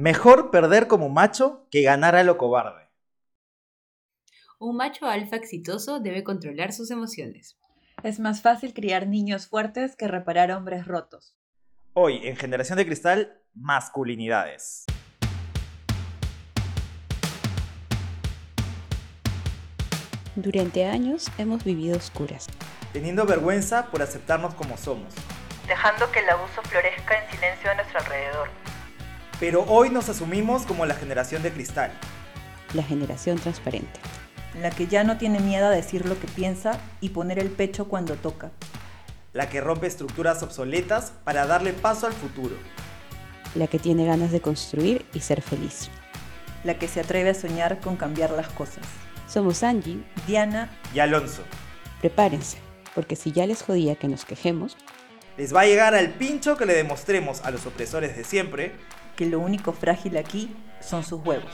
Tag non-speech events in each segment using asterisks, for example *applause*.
Mejor perder como macho que ganar a lo cobarde. Un macho alfa exitoso debe controlar sus emociones. Es más fácil criar niños fuertes que reparar hombres rotos. Hoy, en Generación de Cristal, masculinidades. Durante años hemos vivido oscuras. Teniendo vergüenza por aceptarnos como somos. Dejando que el abuso florezca en silencio a nuestro alrededor. Pero hoy nos asumimos como la generación de cristal. La generación transparente. La que ya no tiene miedo a decir lo que piensa y poner el pecho cuando toca. La que rompe estructuras obsoletas para darle paso al futuro. La que tiene ganas de construir y ser feliz. La que se atreve a soñar con cambiar las cosas. Somos Angie, Diana y Alonso. Prepárense, porque si ya les jodía que nos quejemos, les va a llegar al pincho que le demostremos a los opresores de siempre que lo único frágil aquí son sus huevos.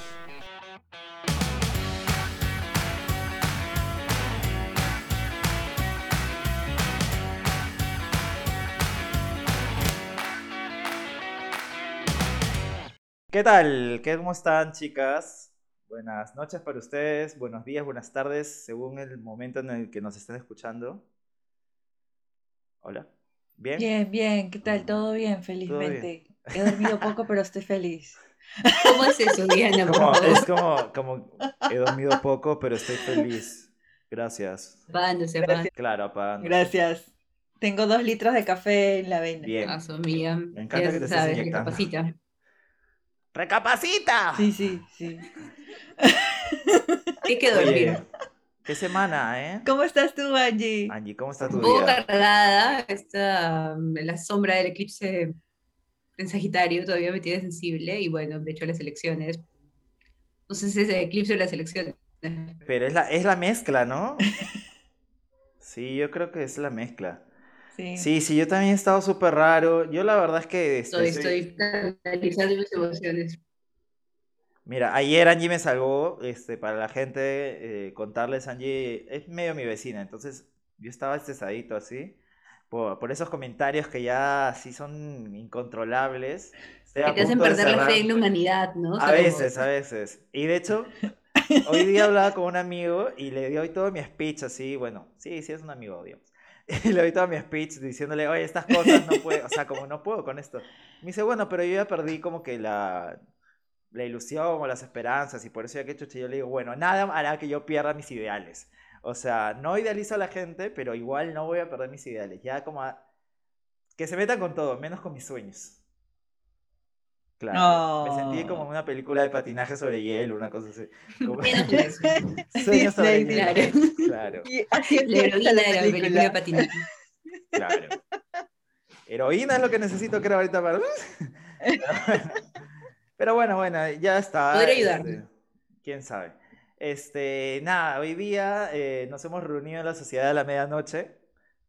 ¿Qué tal? ¿Cómo están, chicas? Buenas noches para ustedes, buenos días, buenas tardes, según el momento en el que nos estén escuchando. Hola. ¿Bien? Bien, bien, ¿qué tal? ¿Todo bien? Felizmente. He dormido poco, pero estoy feliz. ¿Cómo es eso, Diana? es como, como, he dormido poco, pero estoy feliz. Gracias. Apagándose, Gracias. Claro, apagándose. Gracias. Tengo dos litros de café en la vena. Bien. Paso, mía. Me encanta Ya que te estés sabes, inyectando. recapacita. ¡Recapacita! Sí, sí, sí. *laughs* Hay que Oye, dormir. qué semana, ¿eh? ¿Cómo estás tú, Angie? Angie, ¿cómo está tu Un poco día? cargada, está um, la sombra del eclipse en Sagitario, todavía me tiene sensible, y bueno, de hecho las elecciones, no sé si es el eclipse o las elecciones. Pero es la, es la mezcla, ¿no? *laughs* Sí, yo creo que es la mezcla. Sí. Sí, sí, yo también he estado súper raro. Yo la verdad es que... este, Estoy, soy- estoy analizando mis emociones. Mira, ayer Angie me salvó, este, para la gente, eh, contarles, Angie es medio mi vecina, entonces yo estaba estresadito así, por, por esos comentarios que ya sí son incontrolables. Que te hacen perder la fe en la humanidad, ¿no? O sea, A como- veces, a veces. Y de hecho, *laughs* hoy día hablaba con un amigo y le di hoy todo mi speech así, bueno, sí, sí es un amigo, digamos. *laughs* Y le doy todo mi speech diciéndole, oye, estas cosas no puedo, o sea, como no puedo con esto. Me dice, bueno, pero yo ya perdí como que la, la ilusión o las esperanzas y por eso ya que chucha, yo le digo, bueno, nada hará que yo pierda mis ideales. O sea, no idealizo a la gente, pero igual no voy a perder mis ideales. Ya como a- que se metan con todo, menos con mis sueños. Claro, me sentí como en una película de patinaje sobre hielo, una cosa así. Como-. *laughs* Sueños sobre Sí, hielo. claro. Claro, Y así La empieza heroína la de la película de película. patinaje. claro. Heroína es lo que necesito crear ahorita para... *laughs* Pero bueno, bueno, ya está. Podría ayudarme. este, Quién sabe. Este, nada, hoy día eh, nos hemos reunido en la Sociedad de la Medianoche,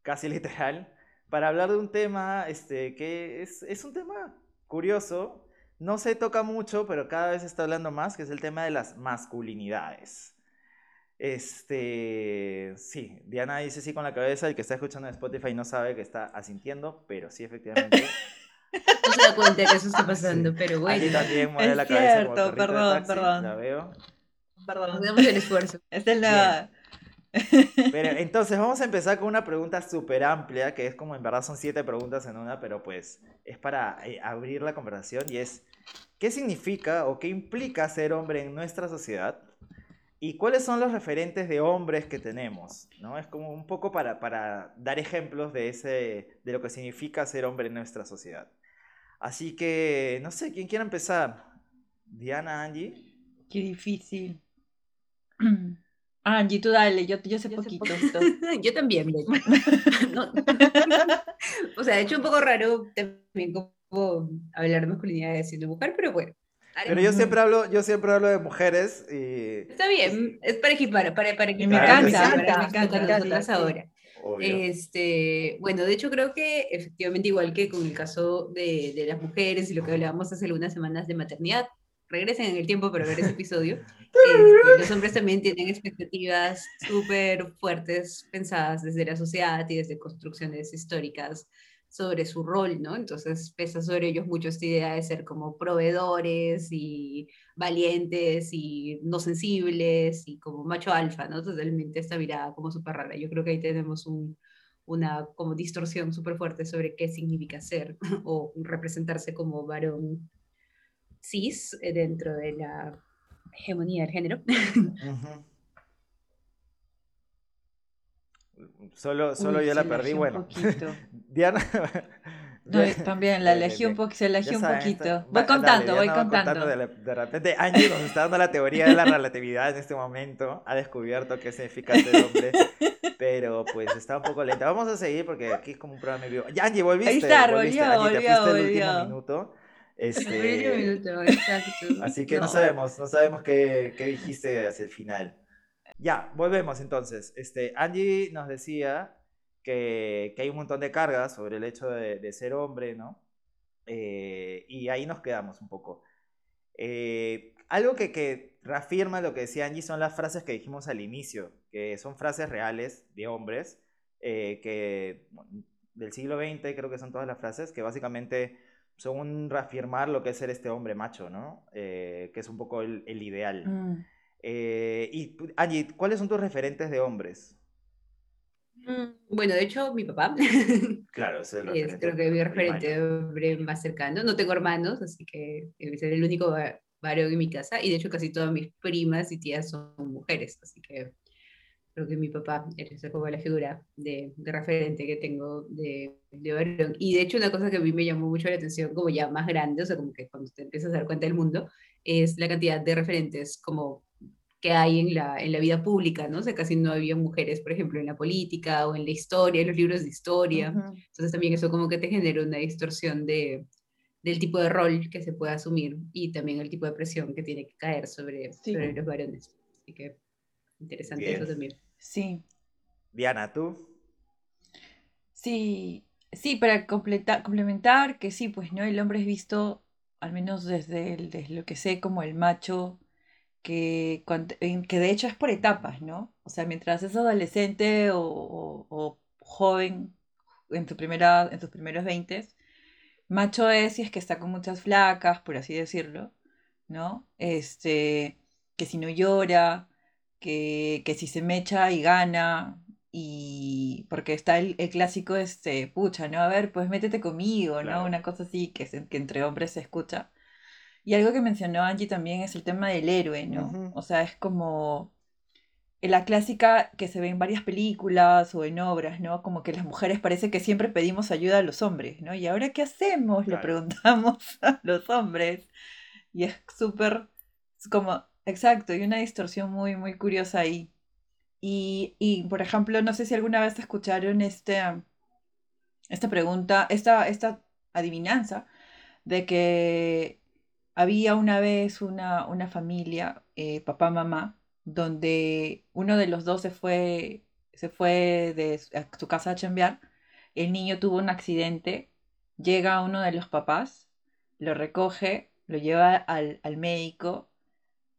casi literal, para hablar de un tema este, que es, es un tema curioso. No se toca mucho, pero cada vez se está hablando más, que es el tema de las masculinidades. Este, sí, Diana dice sí con la cabeza, el que está escuchando en Spotify no sabe que está asintiendo, pero sí, efectivamente. No se da cuenta que eso está *laughs* pasando, pero bueno. Aquí también mueve Es la cabeza como cierto, de perdón, perdón. La veo. Perdón. Hagamos el esfuerzo. Esta *laughs* es la... *laughs* Pero entonces vamos a empezar con una pregunta súper amplia, que es como en verdad son siete preguntas en una, pero pues es para eh, abrir la conversación y es, ¿qué significa o qué implica ser hombre en nuestra sociedad? ¿Y cuáles son los referentes de hombres que tenemos? ¿no? Es como un poco para, para dar ejemplos de, ese, de lo que significa ser hombre en nuestra sociedad. Así que, no sé, ¿quién quiere empezar? Diana, Angie. Qué difícil. *clears throat* Angie, tú dale, yo, yo sé poquito. *laughs* Yo también, de hecho. *laughs* No. *laughs* O sea, de hecho un poco raro también como hablar de masculinidad siendo mujer, pero bueno. Pero yo siempre hablo, yo siempre hablo de mujeres y... Está bien, es para equipar, para, para Y me equipar. encanta, para me que encanta, me encanta, ahora. Obvio. Este, bueno, de hecho creo que efectivamente igual que con el caso de, de las mujeres y lo que hablábamos hace algunas semanas de maternidad, regresen en el tiempo para ver ese *laughs* episodio. Este, los hombres también tienen expectativas súper fuertes pensadas desde la sociedad y desde construcciones históricas sobre su rol, ¿no? Entonces pesa sobre ellos mucho esta idea de ser como proveedores y valientes y no sensibles y como macho alfa, ¿no? Totalmente esta mirada como súper rara. Yo creo que ahí tenemos un, una como distorsión súper fuerte sobre qué significa ser *laughs* o representarse como varón cis eh, dentro de la hegemonía del género. Ujú. *laughs* Solo, solo Uy, yo la perdí, un bueno. poquito. *laughs* Diana. No, *laughs* también la bien, elegí un bien. poco, se elegí un saben, poquito. Voy va- contando, dale, voy va contando. De, la- de repente, Angie nos está dando la teoría de la relatividad en este momento. Ha descubierto qué significa ser hombre. Pero pues está un poco lenta. Vamos a seguir porque aquí es como un programa en vivo. Ya, Angie, volviste. Ahí está, volviste. volvió, Angie, te volvió, el último volvió. minuto. Este, último minuto, exacto. Así que no, No. sabemos, no sabemos qué, qué dijiste hacia el final. Ya, volvemos entonces. Este, Angie nos decía que, que hay un montón de cargas sobre el hecho de, de ser hombre, ¿no? Eh, y ahí nos quedamos un poco. Eh, algo que, que reafirma lo que decía Angie son las frases que dijimos al inicio, que son frases reales de hombres, eh, que del siglo XX creo que son todas las frases, que básicamente son un reafirmar lo que es ser este hombre macho, ¿no? Eh, que es un poco el, el ideal. Mm. Eh, y Angie, ¿cuáles son tus referentes de hombres? Mm, Bueno, de hecho, mi papá *laughs* Claro, ese es el es referente creo que mi referente hombre más cercano. No tengo hermanos, así que ser el único va- varón en mi casa. Y de hecho, casi todas mis primas y tías son mujeres, así que creo que mi papá es como la figura de, de referente que tengo de, de varón. Y de hecho, una cosa que a mí me llamó mucho la atención, como ya más grande, o sea, como que cuando te empiezas a dar cuenta del mundo, es la cantidad de referentes como que hay en la, en la vida pública, ¿no? O sea, casi no había mujeres, por ejemplo, en la política o en la historia, en los libros de historia. Ujú. Entonces también eso como que te genera una distorsión de, del tipo de rol que se puede asumir y también el tipo de presión que tiene que caer sobre, Sí. sobre los varones. Así que interesante Bien. eso también. Sí, Diana, ¿tú? sí, sí, para completa- complementar que sí, pues no, el hombre es visto, al menos desde, el- desde lo que sé, como el macho, que, que de hecho es por etapas, ¿no? O sea, mientras es adolescente o, o- o joven en, tu primera, en tus primeros 20, macho es si es que está con muchas flacas, por así decirlo, ¿no? Este, que si no llora, que, que si se mecha y gana, y porque está el, el clásico, este, pucha, ¿no? A ver, pues métete conmigo, ¿no? Una cosa así que, se- que entre hombres se escucha. Y algo que mencionó Angie también es el tema del héroe, ¿no? O sea, es como la clásica que se ve en varias películas o en obras, ¿no? Como que las mujeres parece que siempre pedimos ayuda a los hombres, ¿no? ¿Y ahora qué hacemos? Le Claro. preguntamos *laughs* a los hombres. Y es súper, es como, exacto, y una distorsión muy, muy curiosa ahí. Y, y, por ejemplo, no sé si alguna vez escucharon este, esta pregunta, esta, esta adivinanza de que había una vez una, una familia, eh, papá, mamá, donde uno de los dos se fue, se fue de su- a su casa a chambear, el niño tuvo un accidente, llega uno de los papás, lo recoge, lo lleva al, al médico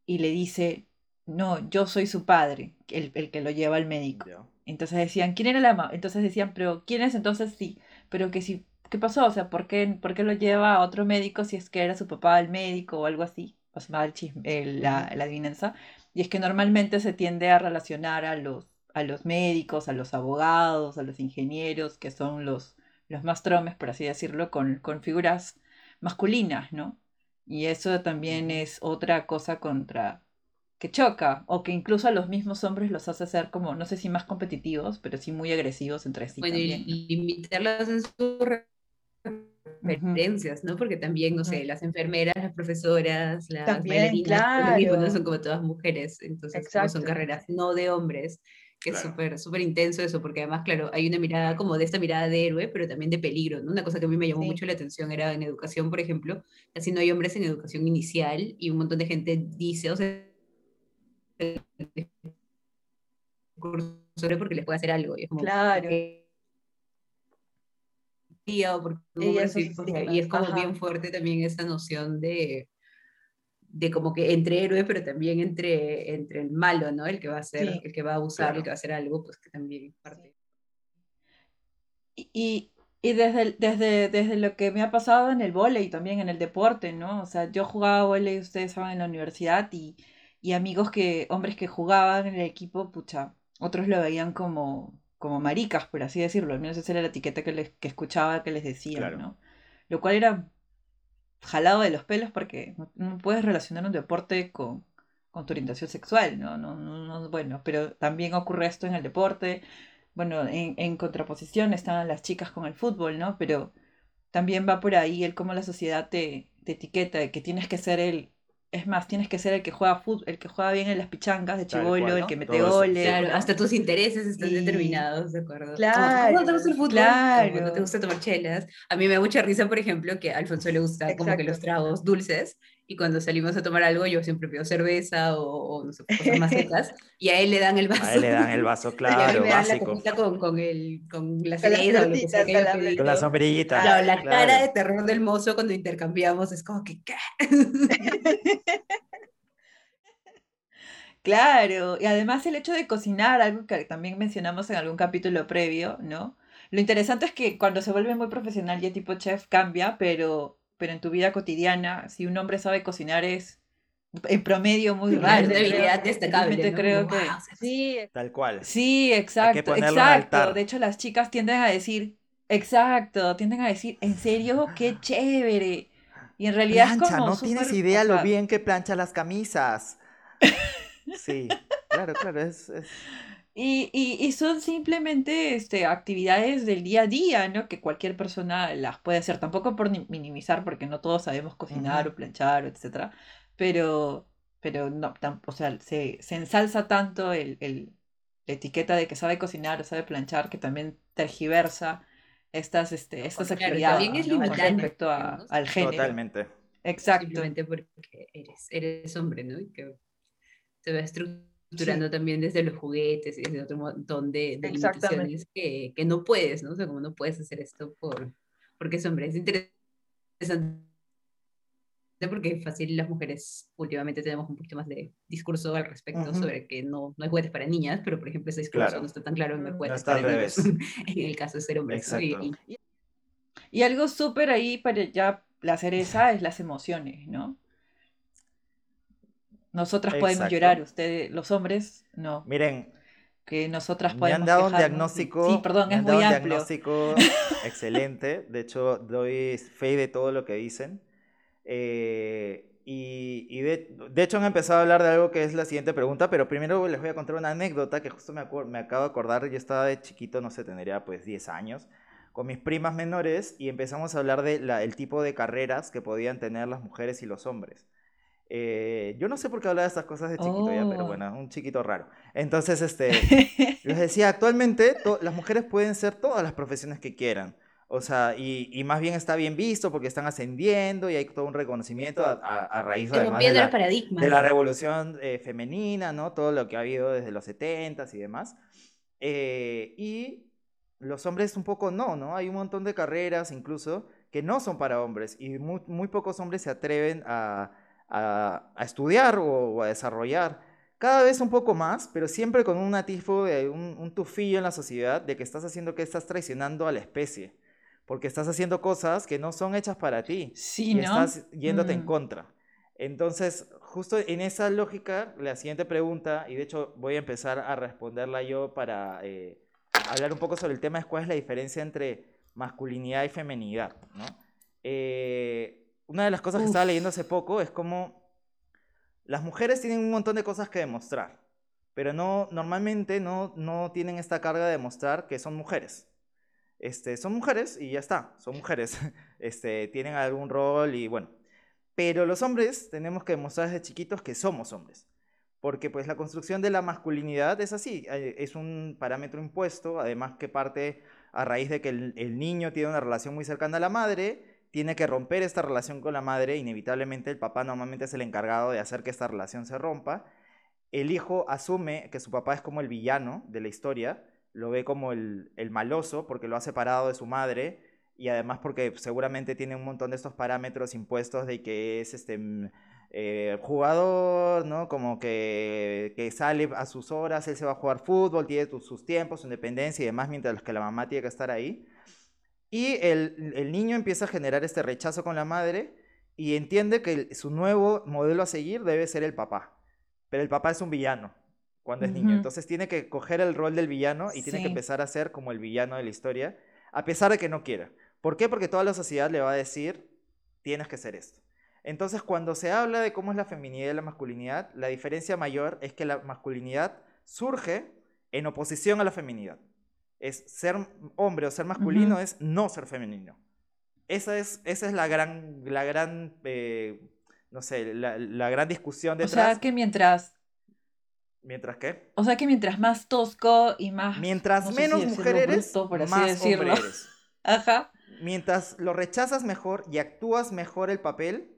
y le dice, no, yo soy su padre, el, el que lo lleva al médico. Entonces decían, ¿quién era la mamá? Entonces decían, pero ¿quién es? Entonces sí, pero que sí, ¿qué pasó? O sea, ¿por qué, por qué lo lleva a otro médico si es que era su papá el médico o algo así? El chisme, el- la, la adivinanza. Y es que normalmente se tiende a relacionar a los, a los médicos, a los abogados, a los ingenieros, que son los, los más tromes, por así decirlo, con, con figuras masculinas, ¿no? Y eso también es otra cosa contra que choca, o que incluso a los mismos hombres los hace ser como, no sé si más competitivos, pero sí muy agresivos entre sí bueno, también. y limitarlas en sus referencias, ¿no? Porque también, no sé, las enfermeras, las profesoras, las También, bailarinas, mismo, ¿no? claro. son como todas mujeres, entonces como son carreras no de hombres, que es súper súper intenso eso, porque además, claro, hay una mirada como de esta mirada de héroe, pero también de peligro, ¿no? Una cosa que a mí me llamó Sí. mucho la atención era en educación, por ejemplo, casi no hay hombres en educación inicial y un montón de gente dice, o sea, porque les puede hacer algo. Y es como, Claro. un Y es como bien fuerte también esa noción de de como que entre héroe, pero también entre, entre el malo, ¿no? El que va a hacer, Sí. el que va a abusar, Claro. el que va a hacer algo, pues que también es parte. Y, y- Y desde, desde, desde lo que me ha pasado en el vóley también, en el deporte, ¿no? O sea, yo jugaba vóley, ustedes saben, en la universidad y, y amigos que, hombres que jugaban en el equipo, pucha, otros lo veían como, como maricas, por así decirlo. Al menos esa era la etiqueta que, les, que escuchaba que les decían, Claro. ¿no? Lo cual era jalado de los pelos porque no, puedes relacionar un deporte con, con tu orientación sexual, ¿no? No, no, no, bueno, pero también ocurre esto en el deporte. Bueno, en, en contraposición están las chicas con el fútbol, ¿no? Pero también va por ahí el cómo la sociedad te, te etiqueta, de que tienes que ser el, es más, tienes que ser el que juega fútbol, el que juega bien en las pichangas de cual, el que mete goles. Claro, hasta tus intereses están Y- determinados, ¿de acuerdo? Claro, ¿Cómo te gusta el fútbol? claro. Como no te gusta tomar chelas. A mí me da mucha risa, por ejemplo, que a Alfonso le gusta como que los Exacto. tragos dulces, y cuando salimos a tomar algo, yo siempre pido cerveza o, o no sé, *laughs* cosas más secas, y a él le dan el vaso. A él le dan el vaso, y *laughs* a mí claro, me dan la básico. copita con, con, el, con la cereza con la. Con la sombrillita. Claro, la claro. cara de terror del mozo cuando intercambiamos es como que. *laughs* Claro, y además el hecho de cocinar, algo que también mencionamos en algún capítulo previo, ¿no? Lo interesante es que cuando se vuelve muy profesional ya tipo chef cambia, pero, pero en tu vida cotidiana, si un hombre sabe cocinar es en promedio muy raro. es habilidad destacable. ¿no? creo que... "Wow, o sea, Sí, Tal cual. Sí, exacto, ponerlo en exacto. altar. De hecho, las chicas tienden a decir, exacto, tienden a decir, ¿en serio? ¡Qué chévere! Y en realidad es como no tienes idea lo bien que plancha las camisas. Sí, *laughs* claro, claro, es, es- Y, y, y son simplemente este, actividades del día a día, ¿no? Que cualquier persona las puede hacer. Tampoco por ni- minimizar, porque no todos sabemos cocinar o planchar, etcétera. Pero, pero no, tam- o sea, se, se ensalza tanto el, el- la etiqueta de que sabe cocinar o sabe planchar, que también tergiversa estas, este, estas Claro, actividades, también es ¿no? Respecto a- al género. totalmente. Exacto. simplemente porque eres, eres hombre, ¿no? Y que se va estructurando también desde los juguetes y desde otro montón de, de limitaciones que, que no puedes, ¿no? O sea, como no puedes hacer esto por, porque es hombre. Es interesante porque fácil las mujeres últimamente tenemos un poquito más de discurso al respecto Ujú. sobre que no, no hay juguetes para niñas, pero por ejemplo ese discurso Claro. no está tan claro en no juguetes para niños, *laughs* en el caso de ser hombre. Y- Exacto. y Y algo súper ahí para ya la cereza *laughs* es las emociones, ¿no? Nosotras podemos Exacto. llorar, ustedes, los hombres, no. Miren, Que nosotras me podemos han dado un diagnóstico. Sí, perdón, me es han dado muy un amplio. diagnóstico *laughs* excelente. De hecho, doy fe de todo lo que dicen. Eh, y y de, de hecho han empezado a hablar de algo que es la siguiente pregunta, pero primero les voy a contar una anécdota que justo me, me acabo de acordar. Yo estaba de chiquito, no sé, tendría pues 10 años, con mis primas menores y empezamos a hablar del tipo de carreras que podían tener las mujeres y los hombres. Eh, yo no sé por qué hablaba de estas cosas de chiquito ya, pero Oh. bueno, un chiquito raro. Entonces, este, *laughs* les decía, actualmente las mujeres pueden ser todas las profesiones que quieran. O sea, y, y más bien está bien visto porque están ascendiendo y hay todo un reconocimiento a, a- a raíz además de la, de revolución eh, femenina, ¿no? Todo lo que ha habido desde los 70s y demás. Eh, y los hombres un poco no, ¿no? Hay un montón de carreras incluso que no son para hombres y muy, muy pocos hombres se atreven a, a- a estudiar o, o a desarrollar. Cada vez un poco más, pero siempre con un atisbo de un, un tufillo en la sociedad de que estás haciendo que estás traicionando a la especie. Porque estás haciendo cosas que no son hechas para ti Sí, y ¿no? estás yéndote en Mm. contra. Entonces, justo en esa lógica, la siguiente pregunta, y de hecho voy a empezar a responderla yo para eh, hablar un poco sobre el tema, es cuál es la diferencia entre masculinidad y feminidad, ¿no? Eh, una de las cosas que estaba Uf. leyendo hace poco es como las mujeres tienen un montón de cosas que demostrar, pero no, normalmente no, no tienen esta carga de demostrar que son mujeres. Este, son mujeres y ya está, son mujeres. *laughs* Este, tienen algún rol y bueno. Pero los hombres tenemos que demostrar desde chiquitos que somos hombres. Porque pues la construcción de la masculinidad es así, eh, es un parámetro impuesto, además que parte a raíz de que el, el niño tiene una relación muy cercana a la madre, tiene que romper esta relación con la madre, inevitablemente el papá normalmente es el encargado de hacer que esta relación se rompa. El hijo asume que su papá es como el villano de la historia, lo ve como el, el maloso porque lo ha separado de su madre y además porque seguramente tiene un montón de estos parámetros impuestos de que es este mm, eh, jugador, ¿no? Como que, que sale a sus horas, él se va a jugar fútbol, tiene sus tiempos, su independencia y demás, mientras que la mamá tiene que estar ahí. Y el, el niño empieza a generar este rechazo con la madre y entiende que el- su nuevo modelo a seguir debe ser el papá. Pero el papá es un villano cuando es niño. Entonces tiene que coger el rol del villano y tiene que empezar a ser como el villano de la historia, a pesar de que no quiera. ¿Por qué? Porque toda la sociedad le va a decir, tienes que ser esto. Entonces, cuando se habla de cómo es la feminidad y la masculinidad, la diferencia mayor es que la masculinidad surge en oposición a la feminidad. Es ser hombre o ser masculino es no ser femenino. Esa es, esa es la gran, la gran eh, no sé, la, la gran discusión O detrás. sea que mientras, Mientras que, o sea que mientras más tosco y más, mientras no si menos decirlo mujer eres, bruto, por así más decirlo. hombre eres. *laughs* ajá, Mientras lo rechazas mejor y actúas mejor el papel,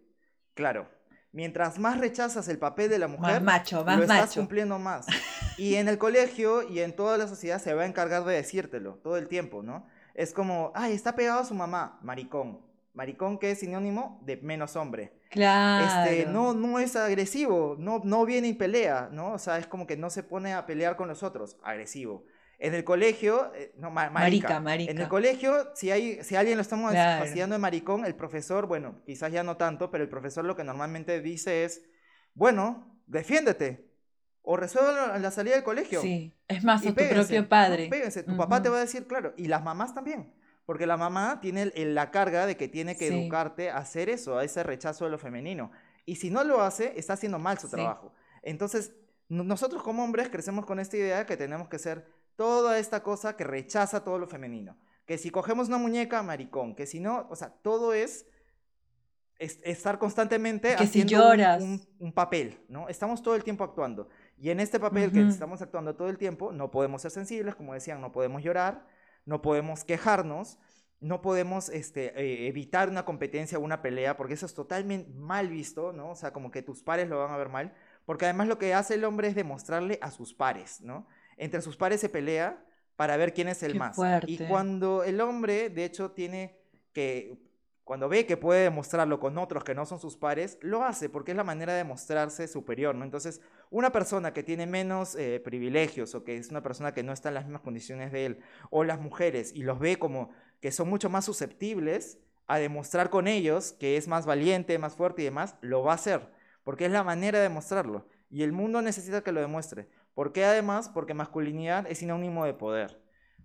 claro. Mientras más rechazas el papel de la mujer, más macho, más lo estás macho. cumpliendo más. *laughs* Y en el colegio y en toda la sociedad se va a encargar de decírtelo todo el tiempo, ¿no? Es como, ay, está pegado a su mamá, maricón. Maricón que es sinónimo de menos hombre. Claro. Este, no, no es agresivo, no, no viene y pelea, ¿no? O sea, es como que no se pone a pelear con los otros, agresivo. En el colegio, eh, no, ma- marica. Marica, marica. En el colegio, si, hay, si alguien lo estamos Claro. haciendo de maricón, el profesor, bueno, quizás ya no tanto, pero el profesor lo que normalmente dice es, bueno, defiéndete. O resuelve la salida del colegio. Sí, es más, a tu propio padre. Péguense. Tu papá te va a decir, claro, y las mamás también. Porque la mamá tiene la carga de que tiene que Sí. educarte a hacer eso, a ese rechazo de lo femenino. Y si no lo hace, está haciendo mal su Sí. trabajo. Entonces, no- nosotros como hombres crecemos con esta idea que tenemos que ser toda esta cosa que rechaza todo lo femenino. Que si cogemos una muñeca, maricón. Que si no, o sea, todo es, es- estar constantemente Que si haciendo un- lloras. un, un papel, ¿no? Estamos todo el tiempo actuando. Y en este papel que estamos actuando todo el tiempo, no podemos ser sensibles, como decían, no podemos llorar, no podemos quejarnos, no podemos este, eh, evitar una competencia o una pelea, porque eso es totalmente mal visto, ¿no? O sea, como que tus pares lo van a ver mal, porque además lo que hace el hombre es demostrarle a sus pares, ¿no? Entre sus pares se pelea para ver quién es el Qué más. Y fuerte. cuando el hombre, de hecho, tiene que, cuando ve que puede demostrarlo con otros que no son sus pares, lo hace, porque es la manera de mostrarse superior, ¿no? Entonces, una persona que tiene menos eh, privilegios o que es una persona que no está en las mismas condiciones de él, o las mujeres, y los ve como que son mucho más susceptibles a demostrar con ellos que es más valiente, más fuerte y demás, lo va a hacer, porque es la manera de mostrarlo. Y el mundo necesita que lo demuestre. ¿Por qué además? Porque masculinidad es sinónimo de poder.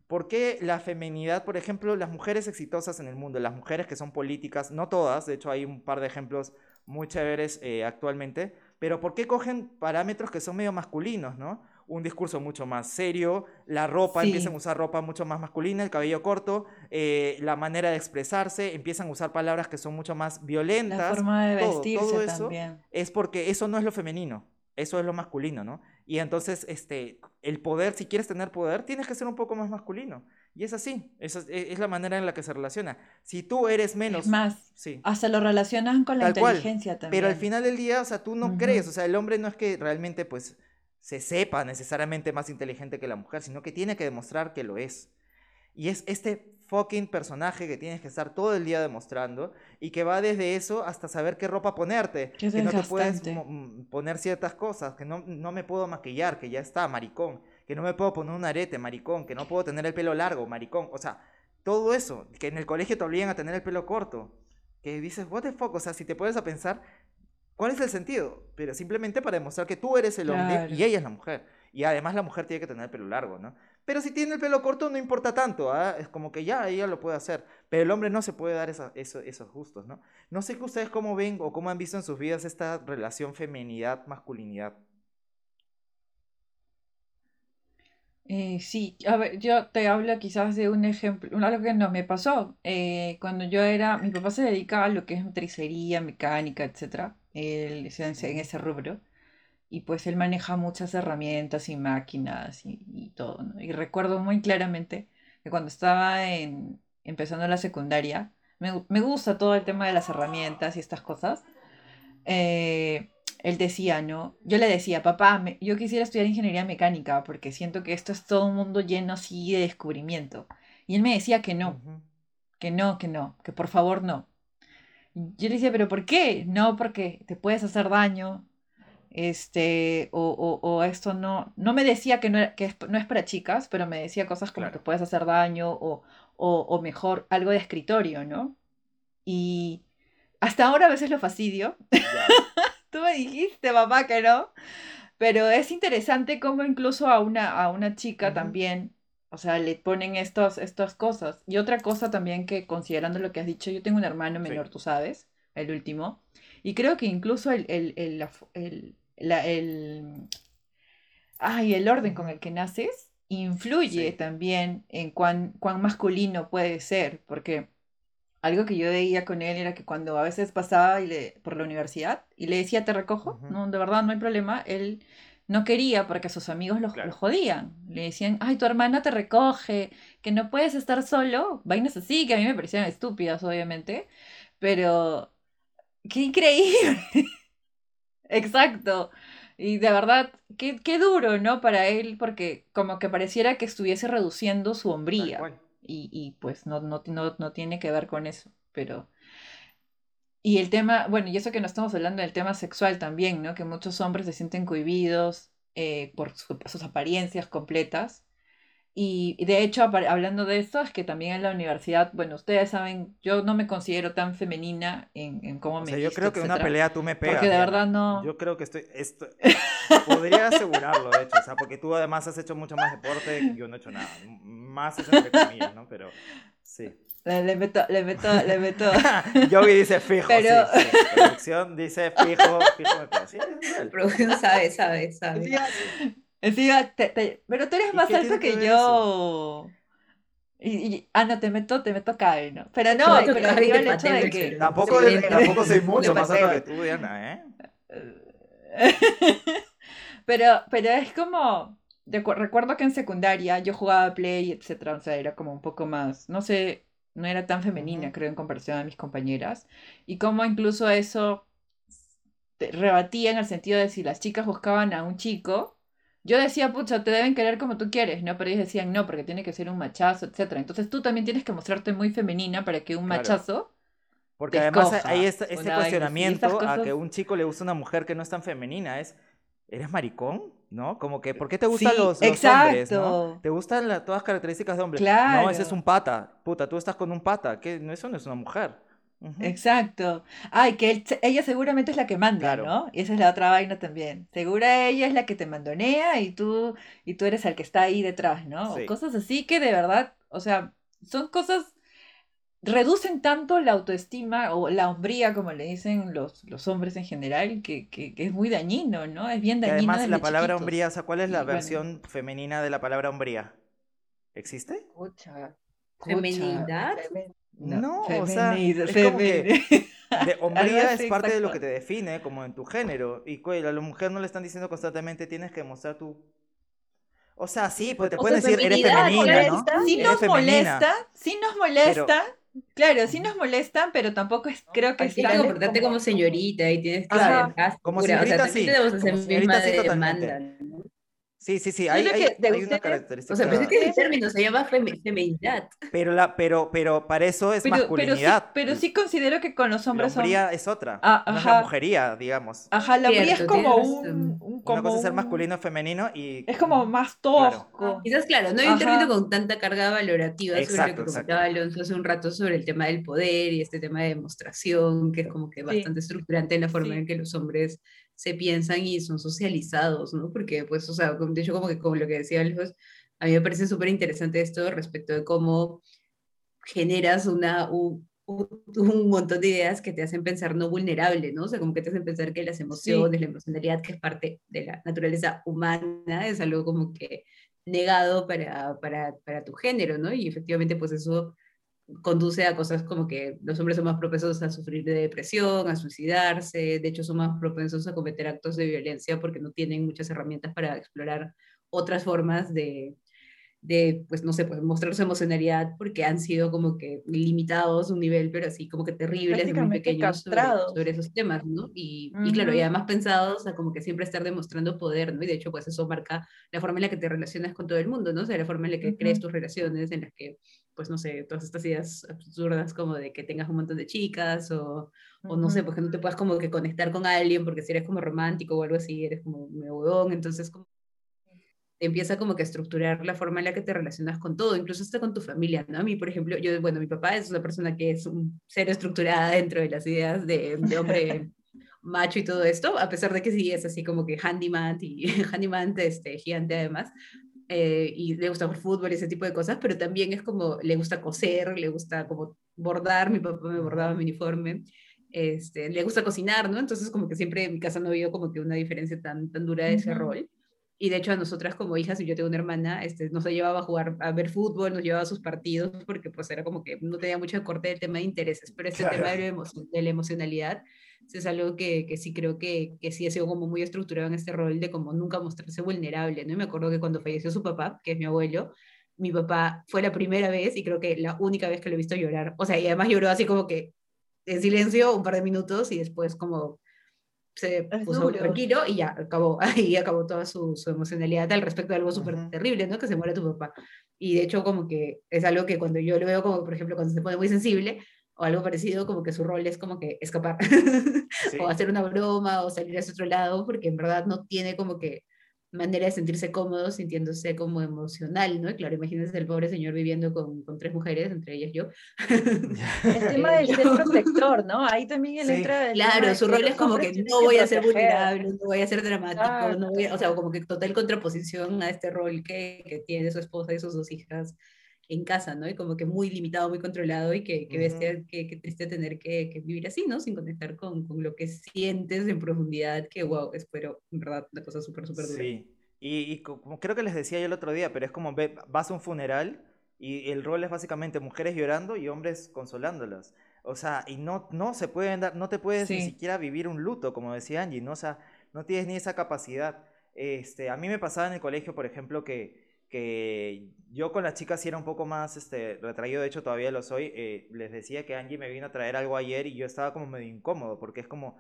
¿Por qué la feminidad, por ejemplo, las mujeres exitosas en el mundo, las mujeres que son políticas, no todas, de hecho hay un par de ejemplos muy chéveres eh, actualmente, pero ¿por qué cogen parámetros que son medio masculinos, no? Un discurso mucho más serio, la ropa, Sí. empiezan a usar ropa mucho más masculina, el cabello corto, eh, la manera de expresarse, empiezan a usar palabras que son mucho más violentas. La forma de todo, vestirse todo eso también. es porque eso no es lo femenino, eso es lo masculino, ¿no? Y entonces, este, el poder, si quieres tener poder, tienes que ser un poco más masculino. Y es así, es, es la manera en la que se relaciona. Si tú eres menos... Es más, sí. hasta lo relacionan con la Tal cual, inteligencia también. Pero al final del día, o sea, tú no crees, o sea, el hombre no es que realmente, pues, se sepa necesariamente más inteligente que la mujer, sino que tiene que demostrar que lo es. Y es este fucking personaje que tienes que estar todo el día demostrando y que va desde eso hasta saber qué ropa ponerte, Que no te puedes mm, poner ciertas cosas, que no, no me puedo maquillar, que ya está, maricón, que no me puedo poner un arete, maricón, que no puedo tener el pelo largo, maricón, o sea, todo eso, que en el colegio te obligan a tener el pelo corto, que dices, what the fuck, o sea, si te puedes a pensar, ¿cuál es el sentido? Pero simplemente para demostrar que tú eres el hombre Claro. y ella es la mujer. Y además la mujer tiene que tener el pelo largo, ¿no? Pero si tiene el pelo corto no importa tanto, ¿ah? Es como que ya ella lo puede hacer. Pero el hombre no se puede dar eso- esos gustos, ¿no? No sé que ustedes cómo ven o cómo han visto en sus vidas esta relación feminidad-masculinidad. Eh, sí, a ver, yo te hablo quizás de un ejemplo, algo que no me pasó. Eh, cuando yo era, mi papá se dedicaba a lo que es metricería, mecánica, etcétera, él en ese rubro, y pues él maneja muchas herramientas y máquinas y, y todo, ¿no? Y recuerdo muy claramente que cuando estaba en, empezando la secundaria, me, me gusta todo el tema de las herramientas y estas cosas. eh, él decía, ¿no? Yo le decía, papá, me- yo quisiera estudiar ingeniería mecánica porque siento que esto es todo un mundo lleno así de descubrimiento. Y él me decía que no, que no, que no, que por favor no. Yo le decía, pero ¿por qué? No, porque te puedes hacer daño, este, o, o- o esto no, no me decía que no, que es- no es para chicas, pero me decía cosas como Claro. que puedes hacer daño o, o, mejor algo de escritorio, ¿no? Y hasta ahora a veces lo fastidio. *laughs* Tú me dijiste, papá, que no. Pero es interesante cómo incluso a una, a una chica también, o sea, le ponen estos, estas cosas. Y otra cosa también que, considerando lo que has dicho, yo tengo un hermano Sí. menor, tú sabes, el último, y creo que incluso el, el, la- el- ay, el orden con el que naces influye Sí. también en cuán, cuán masculino puede ser, porque algo que yo veía con él era que cuando a veces pasaba y le- por la universidad y le decía, te recojo, no, de verdad no hay problema, él no quería porque sus amigos lo, lo Claro. jodían. Le decían, ay, tu hermana te recoge, que no puedes estar solo. Vainas así, que a mí me parecían estúpidas, obviamente, pero qué increíble. Exacto. Y de verdad, qué, qué duro, ¿no? Para él, porque como que pareciera que estuviese reduciendo su hombría. Y, y pues no, no, no, no tiene que ver con eso, pero... Y el tema, bueno, y eso que no estamos hablando del tema sexual también, ¿no? Que muchos hombres se sienten cohibidos eh, por su- sus apariencias completas. Y de hecho, hablando de esto, es que también en la universidad, bueno, ustedes saben, yo no me considero tan femenina en, en cómo O me sea, yo visto, creo que una etcétera. pelea tú me pegas. Porque de verdad no- Yo creo que estoy. esto- podría asegurarlo, de hecho. O sea, porque tú además has hecho mucho más deporte. Yo no he hecho nada. Más es entre comillas, ¿no? Pero sí. Le, meto, le meto, le meto. *laughs* Yogi dice fijo. Pero- Sí, sí. Producción dice fijo. Fijo me pega. Sí. *laughs* Producción sabe, sabe, sabe. Encima, te- te- pero tú eres ¿Y más alto que yo. Y, y- ah, no, te meto, te meto cabe, ¿no? Pero no, pero digo te el hecho de que. Tampoco, tampoco soy mucho más alto que tú, Diana, ¿eh? *laughs* Pero, pero es como. recuerdo que en secundaria yo jugaba Play, etcétera. O sea, era como un poco más. No sé, no era tan femenina, creo, en comparación a mis compañeras. Y como incluso eso rebatía en el sentido de si las chicas buscaban a un chico, yo decía, pucha, te deben querer como tú quieres, ¿no? Pero ellos decían, no, porque tiene que ser un machazo, etcétera. Entonces tú también tienes que mostrarte muy femenina para que un Claro. machazo. Porque te además escoja hay este, este cuestionamiento Estas a cosas- que un chico le gusta una mujer que no es tan femenina. Es, ¿eres maricón? ¿No? Como que, ¿por qué te gustan Sí, los, los hombres? ¿no? exacto. ¿Te gustan la- todas las características de hombre? No, Claro. ese es un pata. Puta, tú estás con un pata. ¿Qué? No, Eso no es una mujer. Ujú. Exacto. Ay, que él- ella seguramente es la que manda, Claro. ¿no? Y esa es la otra vaina también. Segura ella es la que te mandonea y tú, y tú eres el que está ahí detrás, ¿no? O cosas así que de verdad, o sea, son cosas, reducen tanto la autoestima o la hombría, como le dicen los, los hombres en general, que, que, que es muy dañino, ¿no? Es bien dañino además la palabra chiquitos. hombría, o sea, ¿cuál es la Y bueno. versión femenina de la palabra hombría? ¿Existe? Escucha, ¿Femenidad? No, o sea, es como que- *laughs* De hombría es parte de lo que te define, como en tu género. Y a la mujer no le están diciendo constantemente tienes que demostrar tu. O sea, sí, pues te O pueden su decir eres femenina, ¿no? molesta. Sí nos femenina. molesta, sí nos molesta, claro, sí nos molestan, pero tampoco es, creo que Tienes que comportarte como señorita y tienes que más como. O sea, señorita, sí, esa como señorita, sí, totalmente. demanda, ¿no? Sí, sí, sí, hay, creo hay- que de hay una característica. O sea, pero es que el término se llama femi- feminidad. pero, la, pero, pero para eso es pero, pero sí, masculinidad. pero sí considero que con los La hombres son, hombría es otra. Ah, no es la mujería, digamos. ajá, la hombría es como un, un- Una como cosa es ser masculino, femenino y. es como más Claro. tosco. Quizás, claro, no hay un término con tanta carga valorativa sobre Exacto, lo que exacto. comentaba Alonso hace un rato sobre el tema del poder y este tema de demostración, que es como que bastante estructurante en la forma Sí. en que los hombres se piensan y son socializados, ¿no? Porque, pues, o sea, de hecho, como que como lo que decía a mí me parece súper interesante esto respecto de cómo generas una, un, un- un montón de ideas que te hacen pensar no vulnerable, ¿no? O sea, como que te hacen pensar que las emociones, la emocionalidad, que es parte de la naturaleza humana, es algo como que negado para, para, para tu género, ¿no? Y efectivamente, pues eso conduce a cosas como que los hombres son más propensos a sufrir de depresión, a suicidarse, de hecho son más propensos a cometer actos de violencia porque no tienen muchas herramientas para explorar otras formas de, de, pues no sé, pues mostrar su emocionalidad porque han sido como que limitados un nivel, pero así como que terribles de muy pequeños sobre, sobre esos temas, ¿no? Y, y claro, y además pensados a como que siempre estar demostrando poder, ¿no? Y de hecho, pues eso marca la forma en la que te relacionas con todo el mundo, ¿no? O sea, la forma en la que crees Ujú. tus relaciones, en las que, pues no sé, todas estas ideas absurdas como de que tengas un montón de chicas o, o no sé, pues que no te puedas como que conectar con alguien porque si eres como romántico o algo así, eres como medio huevón, entonces como empieza como que a estructurar la forma en la que te relacionas con todo, incluso hasta con tu familia, ¿no? A mí, por ejemplo, yo, bueno, mi papá es una persona que es un ser estructurada dentro de las ideas de, de hombre *laughs* macho y todo esto, a pesar de que sí es así como que handyman y *laughs* handyman este, gigante además, eh, y le gusta jugar fútbol y ese tipo de cosas, pero también es como, le gusta coser, le gusta como bordar, mi papá me bordaba mi uniforme, este, le gusta cocinar, ¿no? Entonces como que siempre en mi casa no había como que una diferencia tan, tan dura de ese Ujú. rol. Y de hecho a nosotras como hijas, y yo tengo una hermana, este, nos llevaba a jugar, a ver fútbol, nos llevaba a sus partidos, porque pues era como que no tenía mucho corte del tema de intereses, pero este Claro. tema de, la emo- de la emocionalidad es algo que, que sí creo que, que sí ha sido como muy estructurado en este rol de como nunca mostrarse vulnerable, ¿no? Y me acuerdo que cuando falleció su papá, que es mi abuelo, mi papá fue la primera vez y creo que la única vez que lo he visto llorar, o sea, y además lloró así como que en silencio un par de minutos y después como se Es puso duro. tranquilo y ya acabó, *laughs* ahí acabó toda su, su emocionalidad al respecto de algo súper terrible, ¿no? Que se muere tu papá. Y de hecho como que es algo que cuando yo lo veo como, por ejemplo, cuando se pone muy sensible o algo parecido, como que su rol es como que escapar *laughs* Sí. o hacer una broma o salir a ese otro lado, porque en verdad no tiene como que manera de sentirse cómodo sintiéndose como emocional, ¿no? Y claro, imagínense el pobre señor viviendo con, con tres mujeres, entre ellas yo. *laughs* El tema *laughs* del ser protector, ¿no? Ahí también él Sí. entra el Claro, su rol es como que no voy a ser vulnerable, no voy a ser dramático, no voy a- o sea, como que total contraposición a este rol que, que tiene su esposa y sus dos hijas en casa, ¿no? Y como que muy limitado, muy controlado y que, que Ujú. bestia, que, que triste tener que, que vivir así, ¿no? Sin conectar con, con lo que sientes en profundidad, que wow, espero, en verdad, una cosa súper, súper dura. Sí, y, y co- como creo que les decía yo el otro día, pero es como ve- vas a un funeral y el rol es básicamente mujeres llorando y hombres consolándolas. O sea, y no, no se pueden dar, no te puedes ni Sí. siquiera vivir un luto, como decía Angie, ¿no? O sea, no tienes ni esa capacidad. Este, a mí me pasaba en el colegio, por ejemplo, que, que yo con las chicas sí era un poco más este, retraído, de hecho todavía lo soy. eh, les decía que Angie me vino a traer algo ayer y yo estaba como medio incómodo, porque es como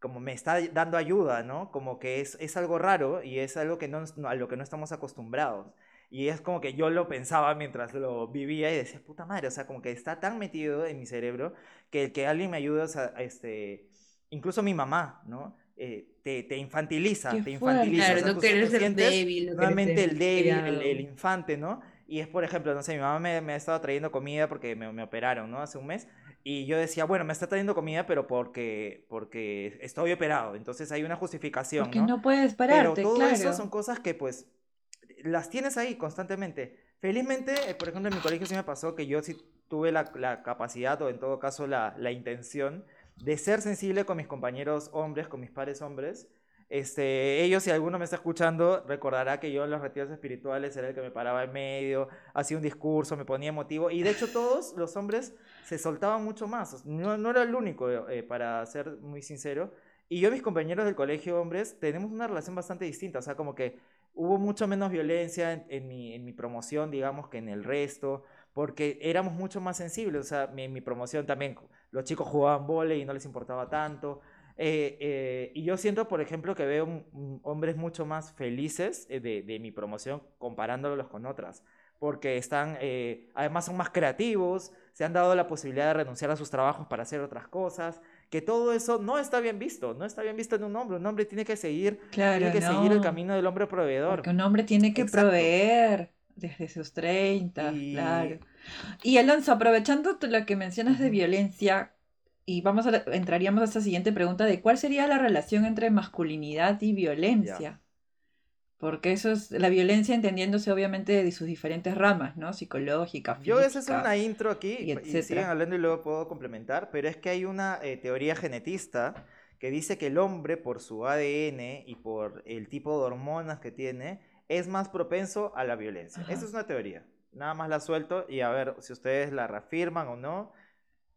como me está dando ayuda, ¿no? Como que es, es algo raro y es algo que no, a lo que no estamos acostumbrados. Y es como que yo lo pensaba mientras lo vivía y decía, puta madre, o sea, como que está tan metido en mi cerebro que el que alguien me ayude, o sea, este, incluso mi mamá, ¿no? Eh, te, te infantiliza, Qué te fuerte. infantiliza. Claro, o sea, no querer ser débil, no el débil, el, infante, ¿no? Y es, por ejemplo, no sé, mi mamá me, me ha estado trayendo comida porque me, me operaron, ¿no? Hace un mes. Y yo decía, bueno, me está trayendo comida, pero porque, porque estoy operado. Entonces hay una justificación, Porque ¿no? no puedes Pero pararte, todo claro. eso son cosas que pues las tienes ahí constantemente. Felizmente, eh, por ejemplo, en mi colegio sí me pasó que yo sí tuve la, la capacidad o en todo caso la, la intención de ser sensible con mis compañeros hombres, con mis pares hombres. Este, ellos, si alguno me está escuchando, recordará que yo en los retiros espirituales era el que me paraba en medio, hacía un discurso, me ponía emotivo. Y de hecho todos los hombres se soltaban mucho más. No, no era el único, eh, para ser muy sincero. Y yo mis compañeros del colegio hombres tenemos una relación bastante distinta. O sea, como que hubo mucho menos violencia en, mi, en mi promoción, digamos, que en el resto. Porque éramos mucho más sensibles. O sea, mi- mi promoción también los chicos jugaban vóley y no les importaba tanto. Eh, eh, y yo siento, por ejemplo, que veo mm, hombres mucho más felices eh, de, de mi promoción comparándolos con otras. Porque están, eh, además son más creativos, se han dado la posibilidad de renunciar a sus trabajos para hacer otras cosas. Que todo eso no está bien visto, no está bien visto en un hombre. Un hombre tiene que seguir, Claro, tiene que seguir el no. camino del hombre proveedor. Porque un hombre tiene que Exacto. proveer desde sus 30, Y- claro. Y Alonso, aprovechando lo que mencionas de violencia, y vamos a la- entraríamos a esta siguiente pregunta de cuál sería la relación entre masculinidad y violencia. Porque eso es la violencia entendiéndose obviamente de sus diferentes ramas, ¿no? Psicológica, Yo voy a hacer física. una intro aquí y y, siguen hablando y luego puedo complementar, pero es que hay una eh, teoría genetista que dice que el hombre por su ADN y por el tipo de hormonas que tiene es más propenso a la violencia. Ajá. Esa es una teoría. Nada más la suelto y a ver si ustedes la reafirman o no.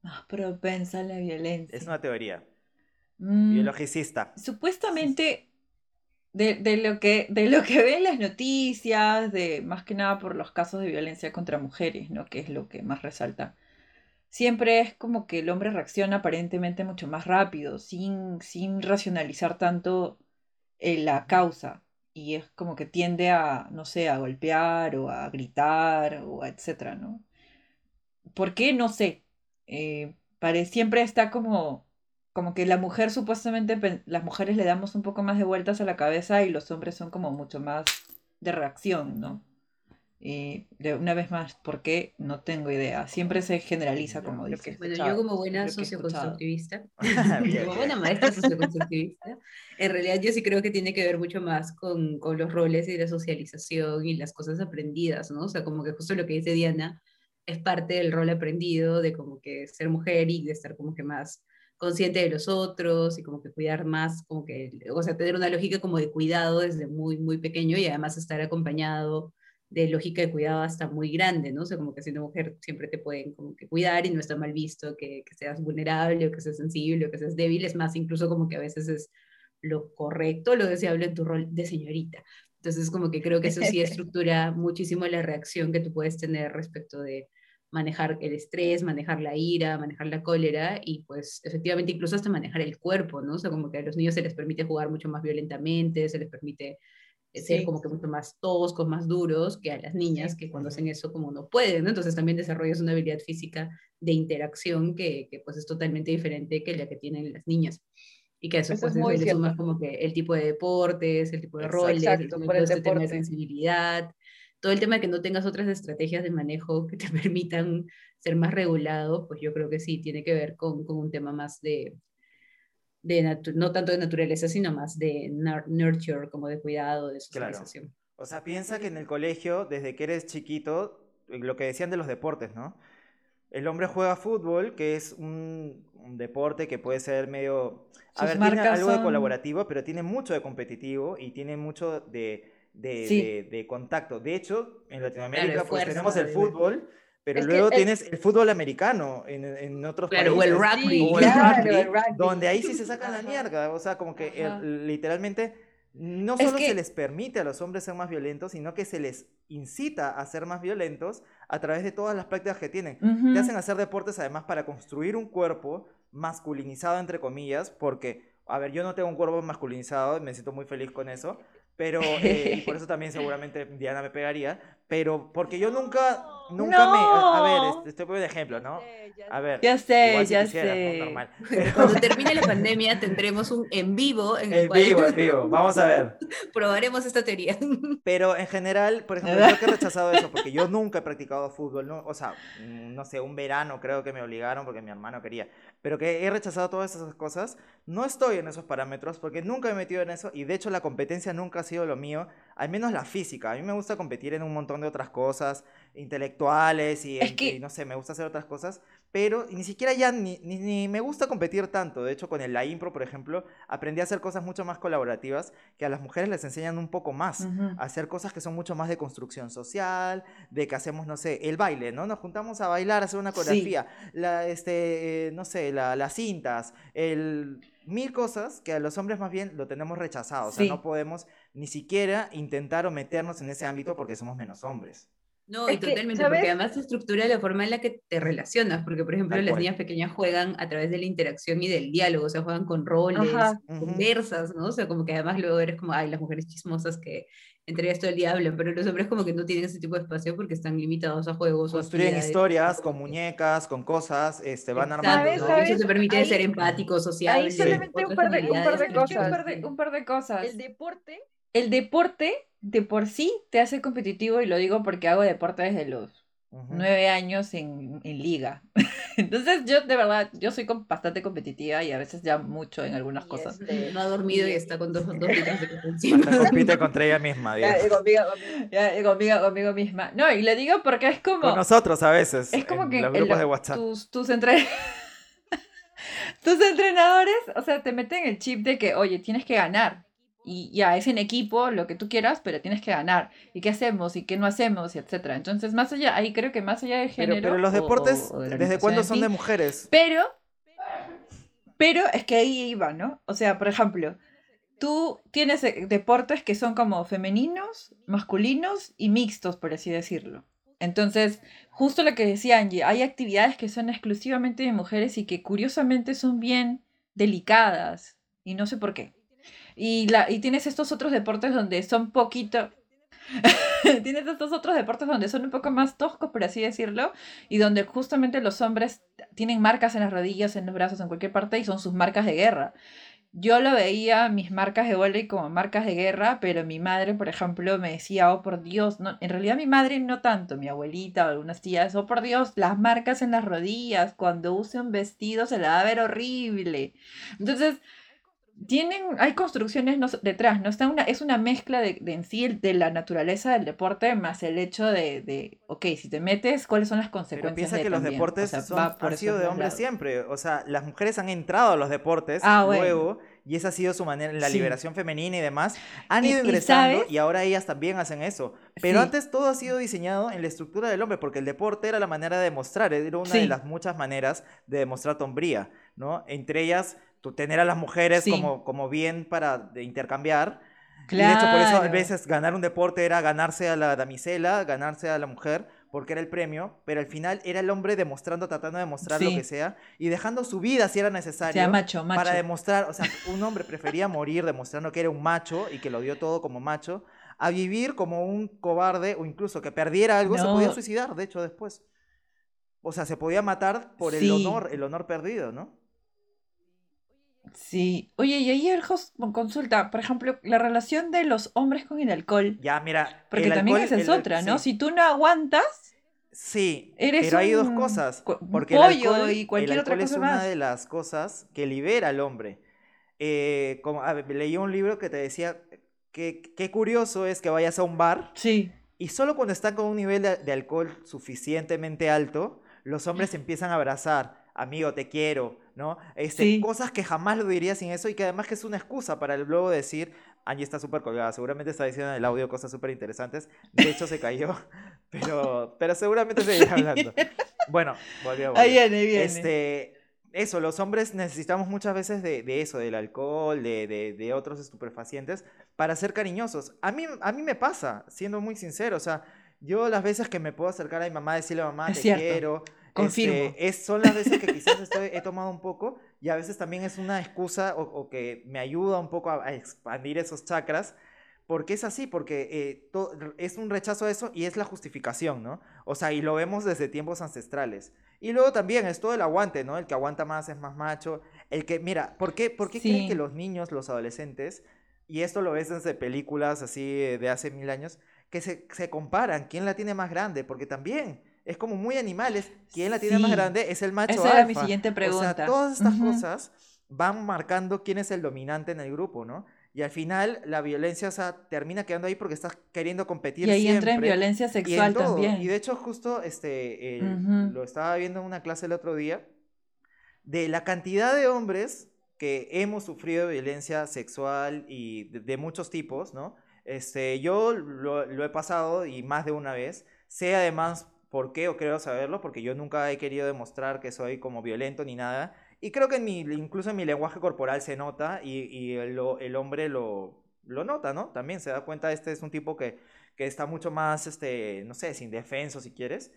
Más propensa a la violencia. Es una teoría Mm, biologicista. Supuestamente, de, de lo que, de lo que ven las noticias, de más que nada por los casos de violencia contra mujeres, ¿no? Que es lo que más resalta. Siempre es como que el hombre reacciona aparentemente mucho más rápido, sin, sin racionalizar tanto eh, la causa. Y es como que tiende a, no sé, a golpear o a gritar o a etcétera, ¿no? ¿Por qué? No sé. Eh, pare- siempre está como, como que la mujer supuestamente, las mujeres le damos un poco más de vueltas a la cabeza y los hombres son como mucho más de reacción, ¿no? Y de una vez más, ¿por qué? No tengo idea. Siempre se generaliza, como dices. Bueno, yo como buena socioconstructivista, *laughs* *laughs* como buena maestra socioconstructivista, en realidad yo sí creo que tiene que ver mucho más con, con los roles y la socialización y las cosas aprendidas, ¿no? O sea, como que justo lo que dice Diana es parte del rol aprendido de como que ser mujer y de estar como que más consciente de los otros y como que cuidar más, como que, o sea, tener una lógica como de cuidado desde muy, muy pequeño y además estar acompañado de lógica de cuidado hasta muy grande, ¿no? O sea, como que siendo mujer siempre te pueden como que cuidar y no está mal visto que, que seas vulnerable o que seas sensible o que seas débil, es más, incluso como que a veces es lo correcto, lo deseable en tu rol de señorita. Entonces, como que creo que eso sí *laughs* estructura muchísimo la reacción que tú puedes tener respecto de manejar el estrés, manejar la ira, manejar la cólera y pues efectivamente incluso hasta manejar el cuerpo, ¿no? O sea, como que a los niños se les permite jugar mucho más violentamente, se les permite ser Sí. como que mucho más toscos, más duros que a las niñas, que cuando hacen eso como no pueden, ¿no? Entonces también desarrollas una habilidad física de interacción que, que pues es totalmente diferente que la que tienen las niñas. Y que a eso, Eso pues es le sumas como que el tipo de deportes, el tipo de Exacto. roles, Exacto, el, por el tema de sensibilidad, todo el tema de que no tengas otras estrategias de manejo que te *laughs* permitan ser más regulado, pues yo creo que sí, tiene que ver con, con un tema más de, de no tanto de naturaleza, sino más de nur- nurture, como de cuidado, de Claro. socialización. O sea, piensa que en el colegio, desde que eres chiquito, eh, lo que decían de los deportes, ¿no? El hombre juega fútbol, que es un, un deporte que puede ser medio... A Sus ver, tiene algo de colaborativo, pero tiene mucho de competitivo y tiene mucho de, de, Sí. de- de contacto. De hecho, en Latinoamérica de pues, fuerza, tenemos el fútbol, pero Es que luego el- tienes el fútbol americano en, en otros Claro, o el países. rugby. Sí, O el claro, rugby, el rugby. donde ahí sí se sacan la mierda. O sea, como que Ajá. literalmente no Es solo que- se les permite a los hombres ser más violentos, sino que se les incita a ser más violentos a través de todas las prácticas que tienen. Ujú. Te hacen hacer deportes además para construir un cuerpo masculinizado, entre comillas, porque, a ver, yo no tengo un cuerpo masculinizado, me siento muy feliz con eso, pero, eh, y por eso también seguramente Diana me pegaría, pero porque yo nunca, nunca me, a, a ver, No. estoy poniendo ejemplo, ¿no? A ver, Ya sé, igual si ya quisieras, ¿no? sé. Normal. *laughs* Pero- Cuando *laughs* termine la pandemia tendremos un en vivo en el En cual vivo, en *laughs* vivo, vamos a ver. probaremos esta teoría. Pero en general, por ejemplo, yo que he rechazado eso, porque yo nunca he practicado fútbol, no, o sea, mm, no sé, un verano creo que me obligaron porque mi hermano quería, pero que he rechazado todas esas cosas, no estoy en esos parámetros porque nunca me he metido en eso y de hecho la competencia nunca ha sido lo mío, al menos la física. A mí me gusta competir en un montón de otras cosas, intelectuales y, que- no sé, me gusta hacer otras cosas, pero ni siquiera ya ni, ni, ni me gusta competir tanto. De hecho, con el, la impro, por ejemplo, aprendí a hacer cosas mucho más colaborativas que a las mujeres les enseñan un poco más Ujú. a hacer cosas que son mucho más de construcción social, de que hacemos, no sé, el baile, ¿no? Nos juntamos a bailar, a hacer una Sí. coreografía, la, este, eh, no sé, la- las cintas, el mil cosas que a los hombres más bien lo tenemos rechazado, o sea, Sí. no podemos ni siquiera intentar o meternos en ese ámbito porque somos menos hombres. No, Es y que, totalmente, ¿sabes? porque además se estructura la forma en la que te relacionas, porque por ejemplo Tal las cual. niñas pequeñas juegan a través de la interacción y del diálogo, o sea, juegan con roles, Ajá. Conversas, ¿no? O sea, como que además luego eres como, ay, las mujeres chismosas que entre ellas todo el día hablan, pero los hombres como que no tienen ese tipo de espacio porque están limitados a juegos o Construyen historias con muñecas, con cosas, este, van Exacto, armando. ¿Sabes? ¿no? ¿sabes? Eso te permite Ahí- ser empático, sociable. solamente un otras par de- un par de cosas. Un par de, un par de cosas. El deporte El deporte de por sí te hace competitivo y lo digo porque hago deporte desde los nueve años en, en liga. *laughs* Entonces yo de verdad, yo soy bastante competitiva y a veces ya mucho en algunas Y cosas. este, No ha dormido y está con dos, *laughs* dos litros de. Hasta compite contra ella misma, ya, conmigo, conmigo. Ya, conmigo, conmigo misma. No, y le digo porque es como... Con nosotros a veces, Es como en que los en grupos lo- de WhatsApp. tus, tus, entre- *laughs* tus entrenadores, o sea, te meten el chip de que, oye, tienes que ganar. Y ya, es en equipo, lo que tú quieras, pero tienes que ganar. ¿Y qué hacemos? ¿Y qué no hacemos? Y etcétera. Entonces, más allá, ahí creo que más allá de género... pero los deportes, o de la ¿desde cuándo son de mujeres? Pero, pero es que ahí iba, ¿no? O sea, por ejemplo, tú tienes eh, deportes que son como femeninos, masculinos y mixtos, por así decirlo. Entonces, justo lo que decía Angie, hay actividades que son exclusivamente de mujeres y que curiosamente son bien delicadas y no sé por qué. Y, la, y tienes estos otros deportes donde son poquito... *laughs* tienes estos otros deportes donde son un poco más toscos, por así decirlo, y donde justamente los hombres tienen marcas en las rodillas, en los brazos, en cualquier parte, y son sus marcas de guerra. Yo lo veía, mis marcas de volei como marcas de guerra, pero mi madre, por ejemplo, me decía, oh por Dios, no, en realidad mi madre no tanto, mi abuelita o algunas tías, oh por Dios, las marcas en las rodillas, cuando use un vestido se la va a ver horrible. Entonces, tienen, hay construcciones detrás, ¿no? Está una, es una mezcla de, en sí de la naturaleza del deporte más el hecho de, de ok, si te metes, ¿cuáles son las consecuencias? Pero piensa que los deportes han sido de hombres siempre, o sea, las mujeres han entrado a los deportes ah, luego, y esa ha sido su manera, la liberación femenina y demás, han ido ingresando y, ahora ellas también hacen eso. Pero antes todo ha sido diseñado en la estructura del hombre, porque el deporte era la manera de demostrar, era una de las muchas maneras de demostrar hombría, ¿no? Entre ellas tener a las mujeres como, como bien para intercambiar. Claro. Y de hecho, por eso a veces ganar un deporte era ganarse a la damisela, ganarse a la mujer, porque era el premio, pero al final era el hombre demostrando, tratando de demostrar lo que sea, y dejando su vida si era necesario. macho, macho. Para demostrar, o sea, un hombre prefería morir demostrando que era un macho y que lo dio todo como macho, a vivir como un cobarde o incluso que perdiera algo, se podía suicidar, de hecho, después. O sea, se podía matar por el honor, el honor perdido, ¿no? Sí. Oye, y ahí el host consulta, por ejemplo, la relación de los hombres con el alcohol. Ya, mira. Porque también esa es otra, ¿no? Si tú no aguantas. Sí, eres pero hay dos cosas. Porque pollo el alcohol, y cualquier otra cosa es una de las cosas que libera al hombre. Eh, como, leí un libro que te decía que qué curioso es que vayas a un bar. Sí. Y solo cuando están con un nivel de, alcohol suficientemente alto, los hombres empiezan a abrazar. Amigo, te quiero ¿no? Este, Cosas que jamás lo diría sin eso y que además que es una excusa para el luego decir, Angie está súper colgada, seguramente está diciendo en el audio cosas súper interesantes, de hecho se cayó, *laughs* pero, pero seguramente *laughs* seguirá hablando. Bueno, volvió. Ahí viene, viene. Este, eso, los hombres necesitamos muchas veces de, de eso, del alcohol, de, de, de, otros estupefacientes, para ser cariñosos. A mí, a mí me pasa, siendo muy sincero, o sea, yo las veces que me puedo acercar a mi mamá, decirle a mamá, te quiero, Confirmo. Este, es, son las veces que quizás estoy, he tomado un poco y a veces también es una excusa o, que me ayuda un poco a, expandir esos chakras. Porque es así, porque eh, es un rechazo a eso y es la justificación, ¿no? O sea, y lo vemos desde tiempos ancestrales. Y luego también es todo el aguante, ¿no? El que aguanta más es más macho. El que, mira, ¿por qué, por qué creen que los niños, los adolescentes, y esto lo ves desde películas así de hace mil años, que se, se comparan, ¿quién la tiene más grande? Porque también es como muy animales. ¿Quién la tiene más grande? Es el macho Esa era mi siguiente pregunta. O sea, todas estas cosas van marcando quién es el dominante en el grupo, ¿no? Y al final la violencia o sea, termina quedando ahí porque estás queriendo competir. Y ahí entra en violencia sexual también. Y de hecho, justo este, lo estaba viendo en una clase el otro día, de la cantidad de hombres que hemos sufrido violencia sexual y de, muchos tipos, ¿no? Este, yo lo, lo, he pasado y más de una vez. Sé además ¿Por qué? O creo saberlo, porque yo nunca he querido demostrar que soy como violento ni nada. Y creo que en mi, incluso en mi lenguaje corporal se nota y, y el, el, hombre lo, lo nota, ¿no? También se da cuenta, este es un tipo que, que está mucho más, este, no sé, sin defenso si quieres.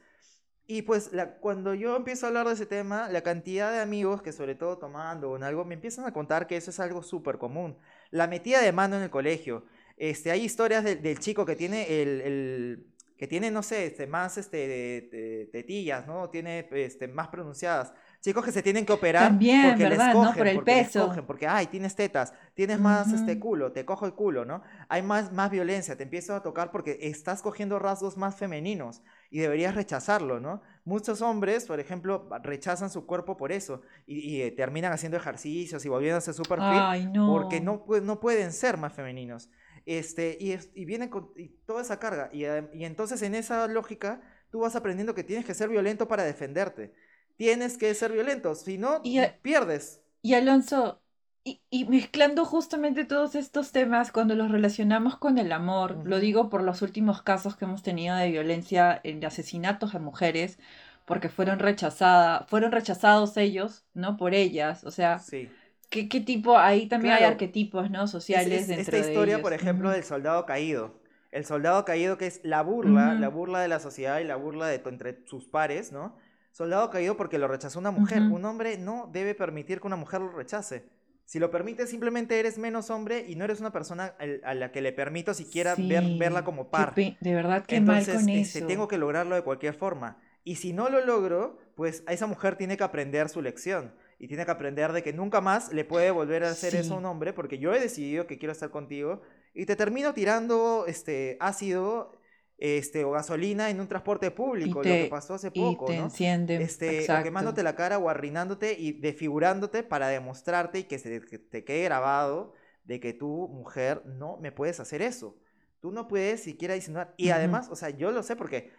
Y pues la, cuando yo empiezo a hablar de ese tema, la cantidad de amigos que sobre todo tomando o en algo me empiezan a contar que eso es algo súper común. La metida de mano en el colegio. Este, hay historias del chico que tiene el, el que tiene, no sé, este, más este, tetillas, ¿no? Tiene este, más pronunciadas. Chicos que se tienen que operar También, porque ¿verdad? les cogen, Por el porque peso. Les cogen, porque, ay, tienes tetas, tienes más este culo, te cojo el culo, ¿no? Hay más, más violencia, te empiezo a tocar porque estás cogiendo rasgos más femeninos y deberías rechazarlo, ¿no? Muchos hombres, por ejemplo, rechazan su cuerpo por eso y, eh, terminan haciendo ejercicios y volviéndose súper fit no. porque no, no pueden ser más femeninos. Este, y, y viene con toda esa carga. Y, y, entonces en esa lógica tú vas aprendiendo que tienes que ser violento para defenderte. Tienes que ser violento, si no, pierdes. Y Alonso, y, y, mezclando justamente todos estos temas cuando los relacionamos con el amor, lo digo por los últimos casos que hemos tenido de violencia, de asesinatos a mujeres, porque fueron rechazadas, fueron rechazados ellos, ¿no? Por ellas, o sea... Sí ¿Qué, qué tipo? Ahí también hay Claro. arquetipos, ¿no? Es- Sociales es dentro esta de historia, ellos. por ejemplo, Ujú. del soldado caído. El soldado caído que es la burla, la Ujú. burla de la sociedad y la burla de entre sus pares, ¿no? Soldado caído porque lo rechazó una mujer. Ujú. Un hombre no debe permitir que una mujer lo rechace. Si lo permites, simplemente eres menos hombre y no eres una persona a la que le permito siquiera ver- Sí, verla como par. de verdad, Entonces, mal con este, eso. tengo que lograrlo de cualquier forma. Y si no lo logro, pues a esa mujer tiene que aprender su lección. Y tiene que aprender de que nunca más le puede volver a hacer eso a un hombre, porque yo he decidido que quiero estar contigo. Y te termino tirando este, ácido este, o gasolina en un transporte público, lo que te- pasó hace Y poco, te ¿no? enciende. Este, o exacto. quemándote la cara o arruinándote y desfigurándote para demostrarte y que se que te quede grabado de que tú, mujer, no me puedes hacer eso. Tú no puedes siquiera insinuar. Y además, o sea, yo lo sé porque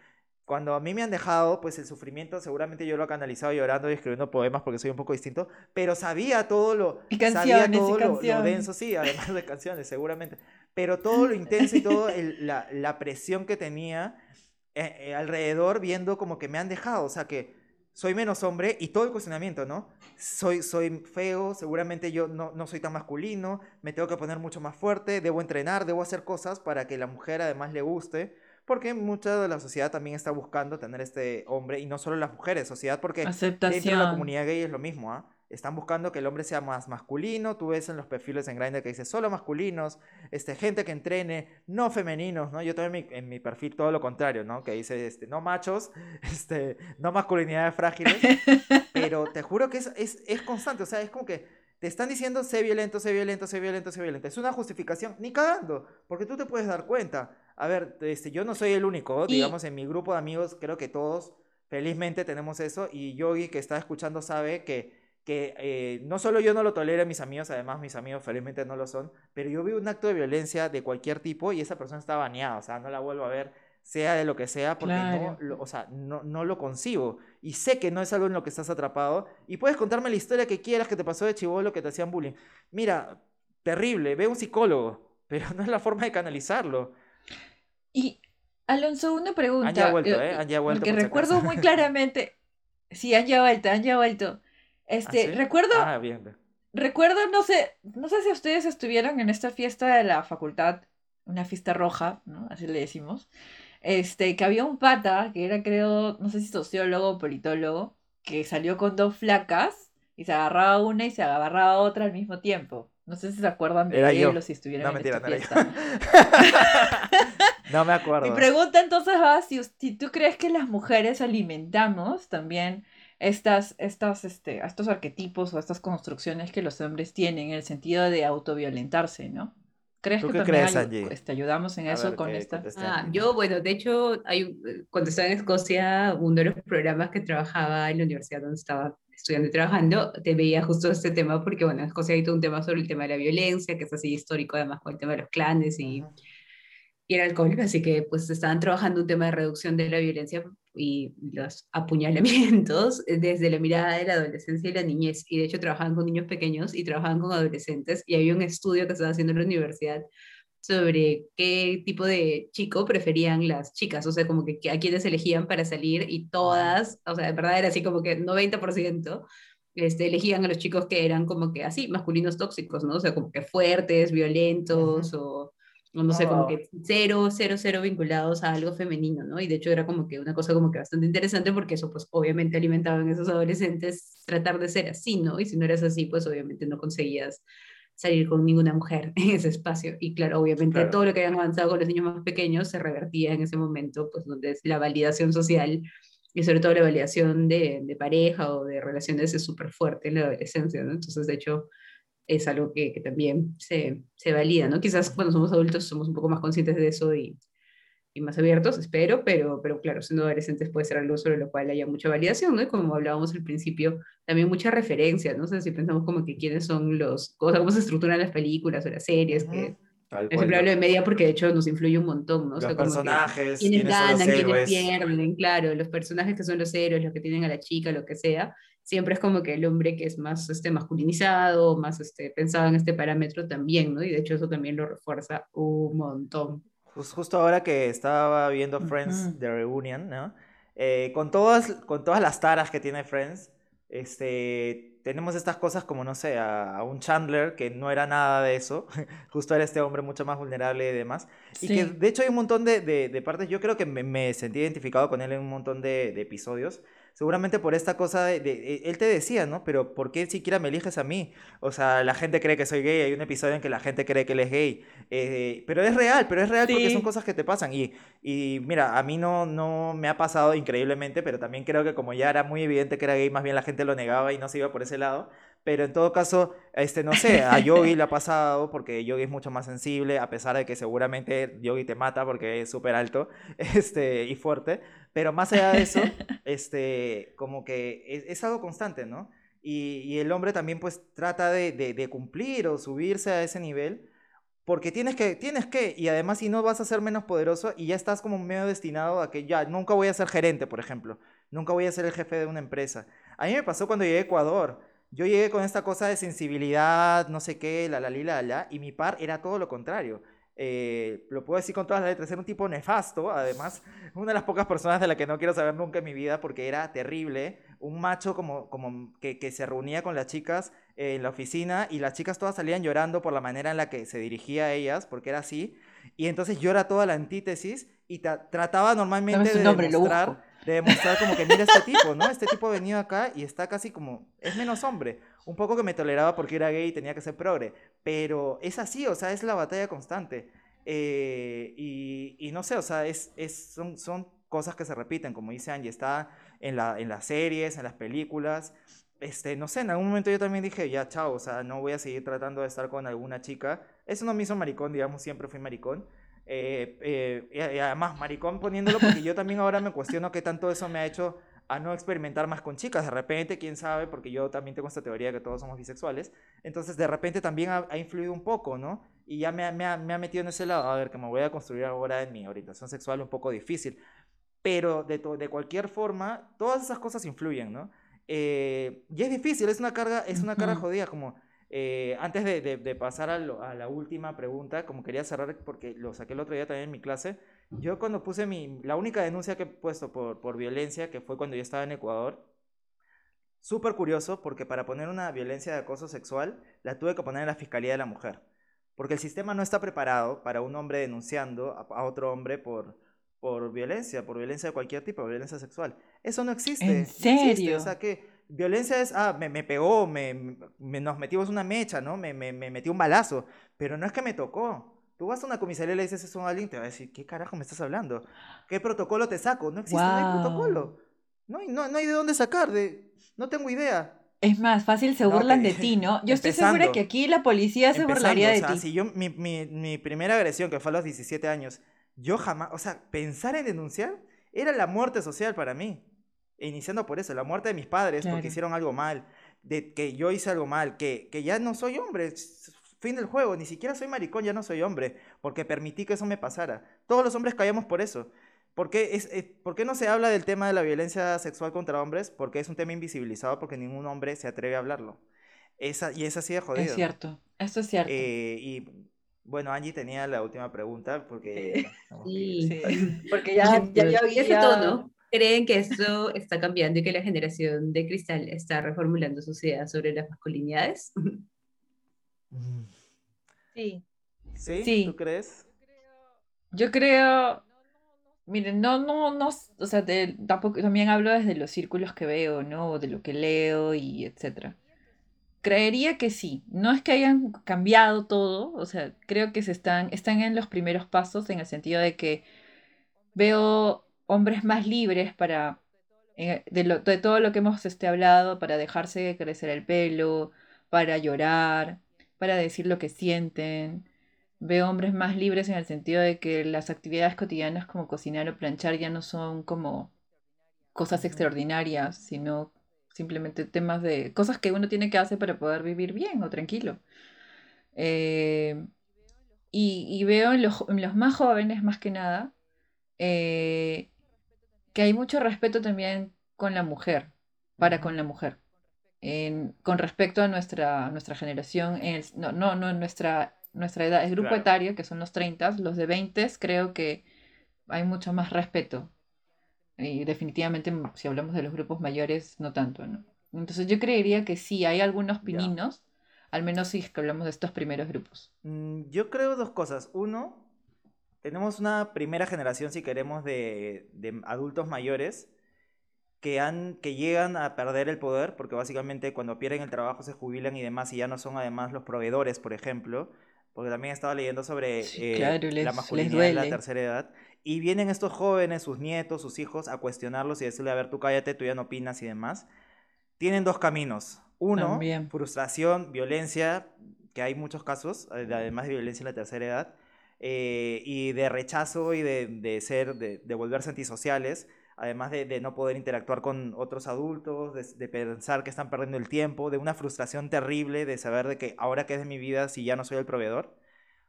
cuando a mí me han dejado, pues el sufrimiento seguramente yo lo he canalizado llorando y escribiendo poemas porque soy un poco distinto, pero sabía todo lo, Y sabía canciones, y todo lo- lo, canciones. denso, sí, además de canciones, seguramente, pero todo lo intenso y todo el- la, la presión que tenía eh, eh, alrededor viendo como que me han dejado, o sea que soy menos hombre y todo el cuestionamiento, ¿no? Soy, soy feo, seguramente yo no, no soy tan masculino, me tengo que poner mucho más fuerte, debo entrenar, debo hacer cosas para que la mujer además le guste, porque mucha de la sociedad también está buscando tener este hombre, y no solo las mujeres, sociedad, porque dentro de la Aceptación. comunidad gay es lo mismo, ¿ah? Están buscando que el hombre sea más masculino, tú ves en los perfiles en Grindr que dice solo masculinos, este, gente que entrene, no femeninos, ¿no? Yo también en mi, en mi perfil todo lo contrario, ¿no? Que dice, este, no machos, *laughs* este, no masculinidades frágiles, *laughs* pero te juro que es, es, es constante, o sea, es como que te están diciendo sé violento, sé violento, sé violento, sé violento. Es una justificación, ni cagando, porque tú te puedes dar cuenta. A ver, este, yo no soy el único, Y- digamos, en mi grupo de amigos, creo que todos felizmente tenemos eso, y Yogi que está escuchando sabe que, que eh, no solo yo no lo tolero en mis amigos, además mis amigos felizmente no lo son, pero yo vi un acto de violencia de cualquier tipo y esa persona está baneada, o sea, no la vuelvo a ver, sea de lo que sea, porque Claro. no, lo- o sea, no, no lo concibo. Y sé que no es algo en lo que estás atrapado. Y puedes contarme la historia que quieras que te pasó de chivolo que te hacían bullying. Mira, terrible, ve a un psicólogo, *laughs* pero no es la forma de canalizarlo. Y Alonso, una pregunta. Han ya vuelto, ¿eh? Han ya vuelto, Porque recuerdo muy claramente. *laughs* Sí, han ya vuelto, han ya vuelto. Este, ¿Ah, sí? recuerdo, Ah, bien, bien. recuerdo, no sé, no sé si ustedes estuvieron en esta fiesta de la facultad, una fiesta roja, ¿no? Así le decimos. Este, que había un pata, que era creo, no sé si sociólogo o politólogo, que salió con dos flacas y se agarraba una y se agarraba otra al mismo tiempo. No sé si se acuerdan de él o si estuvieron No, en mentira, esta no fiesta. *laughs* *laughs* no me acuerdo. Mi pregunta entonces va, si, si tú crees que las mujeres alimentamos también estas, estas, este, estos arquetipos o estas construcciones que los hombres tienen en el sentido de autoviolentarse, ¿no? ¿Crees ¿Tú que qué también crees, Angie? este, ayudamos en A eso ver, con esta? Ah, yo, bueno, de hecho, hay, cuando estaba en Escocia, uno de los programas que trabajaba en la universidad donde estaba estudiando y trabajando, te veía justo este tema, porque, bueno, en Escocia hay todo un tema sobre el tema de la violencia, que es así histórico, además, con el tema de los clanes y, Ujú. Y el alcohol, así que, pues, estaban trabajando un tema de reducción de la violencia y los apuñalamientos desde la mirada de la adolescencia y la niñez, y de hecho trabajaban con niños pequeños y trabajaban con adolescentes, y había un estudio que estaba haciendo en la universidad sobre qué tipo de chico preferían las chicas, o sea, como que a quienes elegían para salir y todas, o sea, de verdad era así como que 90%, este, elegían a los chicos que eran como que así, masculinos tóxicos, ¿no? O sea, como que fuertes, violentos o, o no sé, como que cero, cero, cero vinculados a algo femenino, ¿no? Y de hecho era como que una cosa como que bastante interesante porque eso pues obviamente alimentaba en esos adolescentes tratar de ser así, ¿no? Y si no eras así, pues obviamente no conseguías salir con ninguna mujer *laughs* en ese espacio. Y claro, obviamente Claro. todo lo que habían avanzado con los niños más pequeños se revertía en ese momento, pues donde es la validación social y sobre todo la validación de, de pareja o de relaciones es súper fuerte en la adolescencia, ¿no? Entonces, de hecho, es algo que, que también se, se valida, ¿no? Quizás cuando somos adultos somos un poco más conscientes de eso y, y más abiertos, espero, pero, pero claro, siendo adolescentes puede ser algo sobre lo cual haya mucha validación, ¿no? Y como hablábamos al principio, también mucha referencia, ¿no? O sea, si pensamos como que quiénes son los, o sea, cómo se estructuran las películas o las series, que yo cual, siempre hablo de media porque de hecho nos influye un montón, ¿no? O Los sea, como que personajes, los ganan, héroes. pierden, claro, los personajes que son los héroes, los que tienen a la chica, lo que sea, siempre es como que el hombre que es más este, masculinizado, más este, pensado en este parámetro también, ¿no? Y de hecho eso también lo refuerza un montón. Jus- Justo ahora que estaba viendo Friends Ujú. The Reunion, ¿no? Eh, con, todas, con todas las taras que tiene Friends, este, tenemos estas cosas como, no sé, a, a un Chandler que no era nada de eso, *laughs* justo era este hombre mucho más vulnerable y demás. Y que Sí. de hecho hay un montón de, de- de partes, yo creo que me, me sentí identificado con él en un montón de, de episodios. Seguramente por esta cosa de, de- e- Él te decía, ¿no? Pero ¿por qué siquiera me eliges a mí? O sea, la gente cree que soy gay, hay un episodio en que la gente cree que él es gay. eh, pero es real, pero es real porque son cosas que te pasan. Y, y mira, a mí no, no me ha pasado increíblemente, pero también creo que como ya era muy evidente que era gay, más bien la gente lo negaba y no se iba por ese lado. Pero en todo caso, este, no sé, a Yogi le ha pasado porque Yogi es mucho más sensible, a pesar de que seguramente Yogi te mata porque es súper alto *laughs* este, y fuerte. Pero más allá de eso, *laughs* este, como que es, es algo constante, ¿no? Y, y el hombre también pues trata de, de- de cumplir o subirse a ese nivel. Porque tienes que, tienes que, y además si no vas a ser menos poderoso y ya estás como medio destinado a que ya, nunca voy a ser gerente, por ejemplo, nunca voy a ser el jefe de una empresa. A mí me pasó cuando llegué a Ecuador. Yo llegué con esta cosa de sensibilidad, no sé qué, la la li, la la, y mi par era todo lo contrario. Eh, lo puedo decir con todas las letras, era un tipo nefasto, además, una de las pocas personas de la que no quiero saber nunca en mi vida porque era terrible, un macho como, como que, que se reunía con las chicas eh, en la oficina y las chicas todas salían llorando por la manera en la que se dirigía a ellas, porque era así, y entonces yo era toda la antítesis y tra- trataba normalmente de nombre, demostrar, de demostrar como que mira este tipo, ¿no? Este tipo ha venido acá y está casi como, es menos hombre, un poco que me toleraba porque era gay y tenía que ser progre, pero es así, o sea, es la batalla constante. Eh, y, no sé, o sea, es, es, son, son cosas que se repiten, como dice Angie, está en, la, en las series, en las películas. Este, no sé, en algún momento yo también dije, ya, chao, o sea, no voy a seguir tratando de estar con alguna chica. Eso no me hizo maricón, digamos, siempre fui maricón. Eh, eh, y además, maricón poniéndolo porque yo también ahora me cuestiono qué tanto eso me ha hecho a no experimentar más con chicas. De repente, quién sabe, porque yo también tengo esta teoría de que todos somos bisexuales. Entonces, de repente también ha, ha influido un poco, ¿no? Y ya me, ha- me, ha, me ha metido en ese lado. A ver, que me voy a construir ahora en mi orientación sexual un poco difícil. Pero de, de cualquier forma, todas esas cosas influyen, ¿no? Eh, y es difícil, es una carga, es una carga jodida, como eh, antes de, de- de pasar a, lo- a la última pregunta, como quería cerrar porque lo saqué el otro día también en mi clase, yo cuando puse mi, la única denuncia que he puesto por, por violencia, que fue cuando yo estaba en Ecuador, súper curioso porque para poner una violencia de acoso sexual la tuve que poner en la Fiscalía de la Mujer, porque el sistema no está preparado para un hombre denunciando a, otro hombre por, por violencia, por violencia de cualquier tipo, violencia sexual. Eso no existe. ¿En no existe. serio? O sea que violencia es, ah, me, me pegó, me, me- nos metimos una mecha, ¿no? Me, me, me metí un balazo, pero no es que me tocó. Tú vas a una comisaría y le dices eso a alguien, te va a decir, ¿qué carajo me estás hablando? ¿Qué protocolo te saco? No existe, no hay Guau. protocolo. No hay, no, no hay de dónde sacar, de, no tengo idea. Es más fácil, se No, burlan te- de ti, ¿no? Yo estoy segura que aquí la policía se burlaría de o sea, ti. si yo, mi, mi, mi primera agresión, que fue a los 17 años, yo jamás, o sea, pensar en denunciar era la muerte social para mí. E Iniciando por eso, la muerte de mis padres Claro. porque hicieron algo mal, de que yo hice algo mal, que, que ya no soy hombre, fin del juego, ni siquiera soy maricón, ya no soy hombre, porque permití que eso me pasara. Todos los hombres callamos por eso. ¿Por qué, es, es- ¿Por qué no se habla del tema de la violencia sexual contra hombres? Porque es un tema invisibilizado, porque ningún hombre se atreve a hablarlo. Esa, y es así de jodido. Es cierto, esto es cierto. Eh, y bueno, Angie tenía la última pregunta porque... Sí. *laughs* Porque Ya, ya, ya oí ese tono. ¿Creen que esto está cambiando y que la generación de cristal está reformulando sus ideas sobre las masculinidades? *laughs* Sí. ¿Sí? Sí. ¿Tú crees? Yo creo, miren, no, no, no, o sea, de- tampoco, también hablo desde los círculos que veo, ¿no? O de lo que leo y etcétera. Creería que sí. No es que hayan cambiado todo, o sea, creo que se están, están en los primeros pasos en el sentido de que veo hombres más libres para, eh, de, lo- de todo lo que hemos este, hablado, para dejarse crecer el pelo, para llorar, para decir lo que sienten. Veo hombres más libres en el sentido de que las actividades cotidianas como cocinar o planchar ya no son como cosas extraordinarias, sino simplemente temas de cosas que uno tiene que hacer para poder vivir bien o tranquilo. Eh, y, y veo en los, jo- en los más jóvenes, más que nada, eh, que hay mucho respeto también con la mujer, para con la mujer. En- con respecto a nuestra, nuestra generación, en el- no, no, no, nuestra, nuestra edad, el grupo Claro. etario, que son los 30, los de 20, creo que hay mucho más respeto. Y definitivamente, si hablamos de los grupos mayores, no tanto, ¿no? Entonces yo creería que sí, hay algunos Ya. pininos, al menos si es que hablamos de estos primeros grupos. Mm, Yo creo dos cosas. Uno, tenemos una primera generación, si queremos, de, de adultos mayores que, han, que llegan a perder el poder, porque básicamente cuando pierden el trabajo se jubilan y demás, y ya no son además los proveedores, por ejemplo, porque también estaba leyendo sobre Sí, eh, claro, les- la masculinidad en la tercera edad, y vienen estos jóvenes, sus nietos, sus hijos, a cuestionarlos y decirle, a ver, tú cállate, tú ya no opinas y demás. Tienen dos caminos. Uno, También. frustración, violencia, que hay muchos casos, eh, de- además de violencia en la tercera edad, eh, y de rechazo y de, de ser, de, de volverse antisociales, además de, de no poder interactuar con otros adultos, de, de pensar que están perdiendo el tiempo, de una frustración terrible de saber de que ahora qué es de mi vida si ya no soy el proveedor.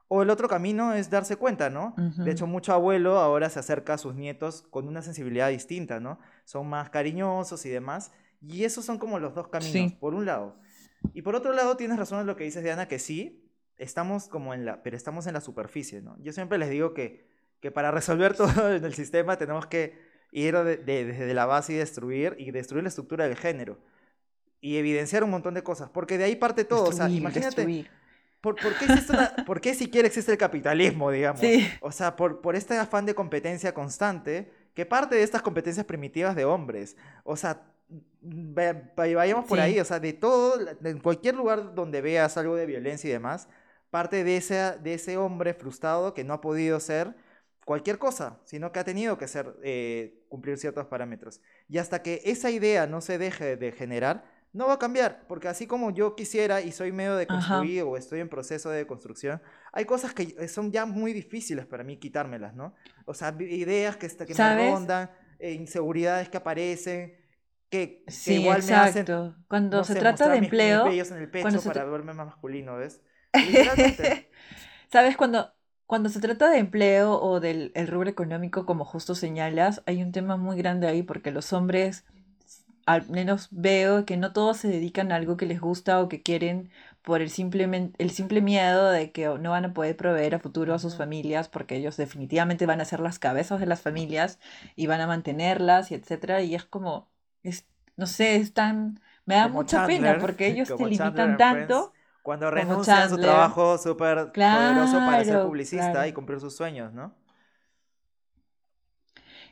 O el otro camino es darse cuenta, ¿no? Ujú. De hecho, mucho abuelo ahora se acerca a sus nietos con una sensibilidad distinta, ¿no? Son más cariñosos y demás. Y esos son como los dos caminos, Sí. por un lado. Y por otro lado, tienes razón en lo que dices, Diana, que sí, estamos como en la, pero estamos en la superficie, ¿no? Yo siempre les digo que, que para resolver *laughs* todo en el sistema tenemos que ir de- de- desde la base y destruir, y destruir la estructura del género. Y evidenciar un montón de cosas, porque de ahí parte todo. O sea, Destruir, imagínate, destruir. ¿Por, por qué existe una- por qué siquiera existe el capitalismo, digamos? Sí. O sea, por, por este afán de competencia constante, que parte de estas competencias primitivas de hombres. O sea, vayamos por Sí. ahí, o sea, de todo, en cualquier lugar donde veas algo de violencia y demás, parte de ese, de ese hombre frustrado que no ha podido ser cualquier cosa, sino que ha tenido que ser, eh, cumplir ciertos parámetros. Y hasta que esa idea no se deje de generar, no va a cambiar, porque así como yo quisiera y soy medio de Ajá. construir o estoy en proceso de construcción, hay cosas que son ya muy difíciles para mí quitármelas, ¿no? O sea, ideas que, que me rondan, eh, inseguridades que aparecen, que, que Sí, igual me hacen, exacto. Cuando no se sé, trata de mis- mis empleo, vellos en el pecho cuando se para verme más masculino, ¿ves? *laughs* ¿Sabes? Cuando, cuando se trata de empleo o del el rubro económico, como justo señalas, hay un tema muy grande ahí porque los hombres, al menos veo que no todos se dedican a algo que les gusta o que quieren por el, simplemen- el simple miedo de que no van a poder proveer a futuro a sus familias porque ellos definitivamente van a ser las cabezas de las familias y van a mantenerlas y etcétera. Y es como, es, no sé, es tan... Me da Como mucha pena porque ellos te Chandler limitan en tanto. Cuando como renuncia a su trabajo súper poderoso para ser publicista claro. y cumplir sus sueños, ¿no?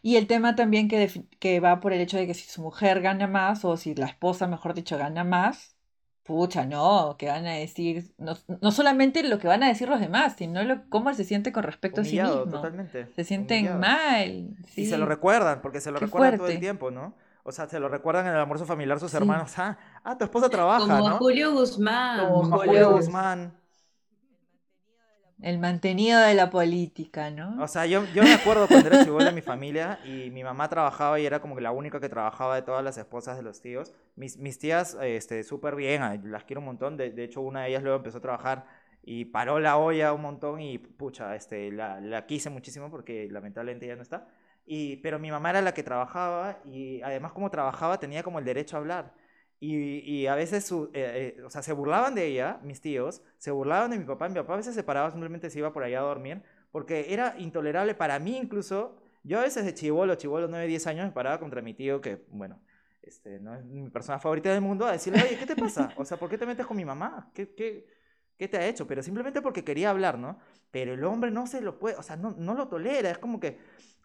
Y el tema también que, que va por el hecho de que si su mujer gana más, o si la esposa, mejor dicho, gana más, pucha, no, que van a decir, no, no solamente lo que van a decir los demás, sino lo, cómo él se siente con respecto a sí mismo. totalmente. Se sienten humillado. mal. Y se lo recuerdan, porque se lo Qué recuerdan todo el tiempo, ¿no? O sea, se lo recuerdan en el almuerzo familiar sus Sí. hermanos. Ah, ah, tu esposa trabaja, Como a ¿no? Julio Guzmán. Como Julio Guzmán. El mantenido de la política, ¿no? O sea, yo, yo me acuerdo cuando era chivolo en mi familia y mi mamá trabajaba y era como que la única que trabajaba de todas las esposas de los tíos. Mis, mis tías, este, súper bien, las quiero un montón. De, de hecho, una de ellas luego empezó a trabajar y paró la olla un montón y, pucha, este, la, la quise muchísimo porque lamentablemente ya no está. Y, pero mi mamá era la que trabajaba y además como trabajaba tenía como el derecho a hablar. Y, y a veces, su- eh, eh, o sea, se burlaban de ella, mis tíos, se burlaban de mi papá. Mi papá a veces se paraba, simplemente se iba por allá a dormir, porque era intolerable para mí incluso. Yo a veces de chivolo, chivolo, 9, 10 años, me paraba contra mi tío, que, bueno, este, no es mi persona favorita del mundo, a decirle, oye, ¿qué te pasa? O sea, ¿por qué te metes con mi mamá? ¿Qué, qué, qué te ha hecho? Pero simplemente porque quería hablar, ¿no? Pero el hombre no se lo puede, o sea, no, no lo tolera, es como que,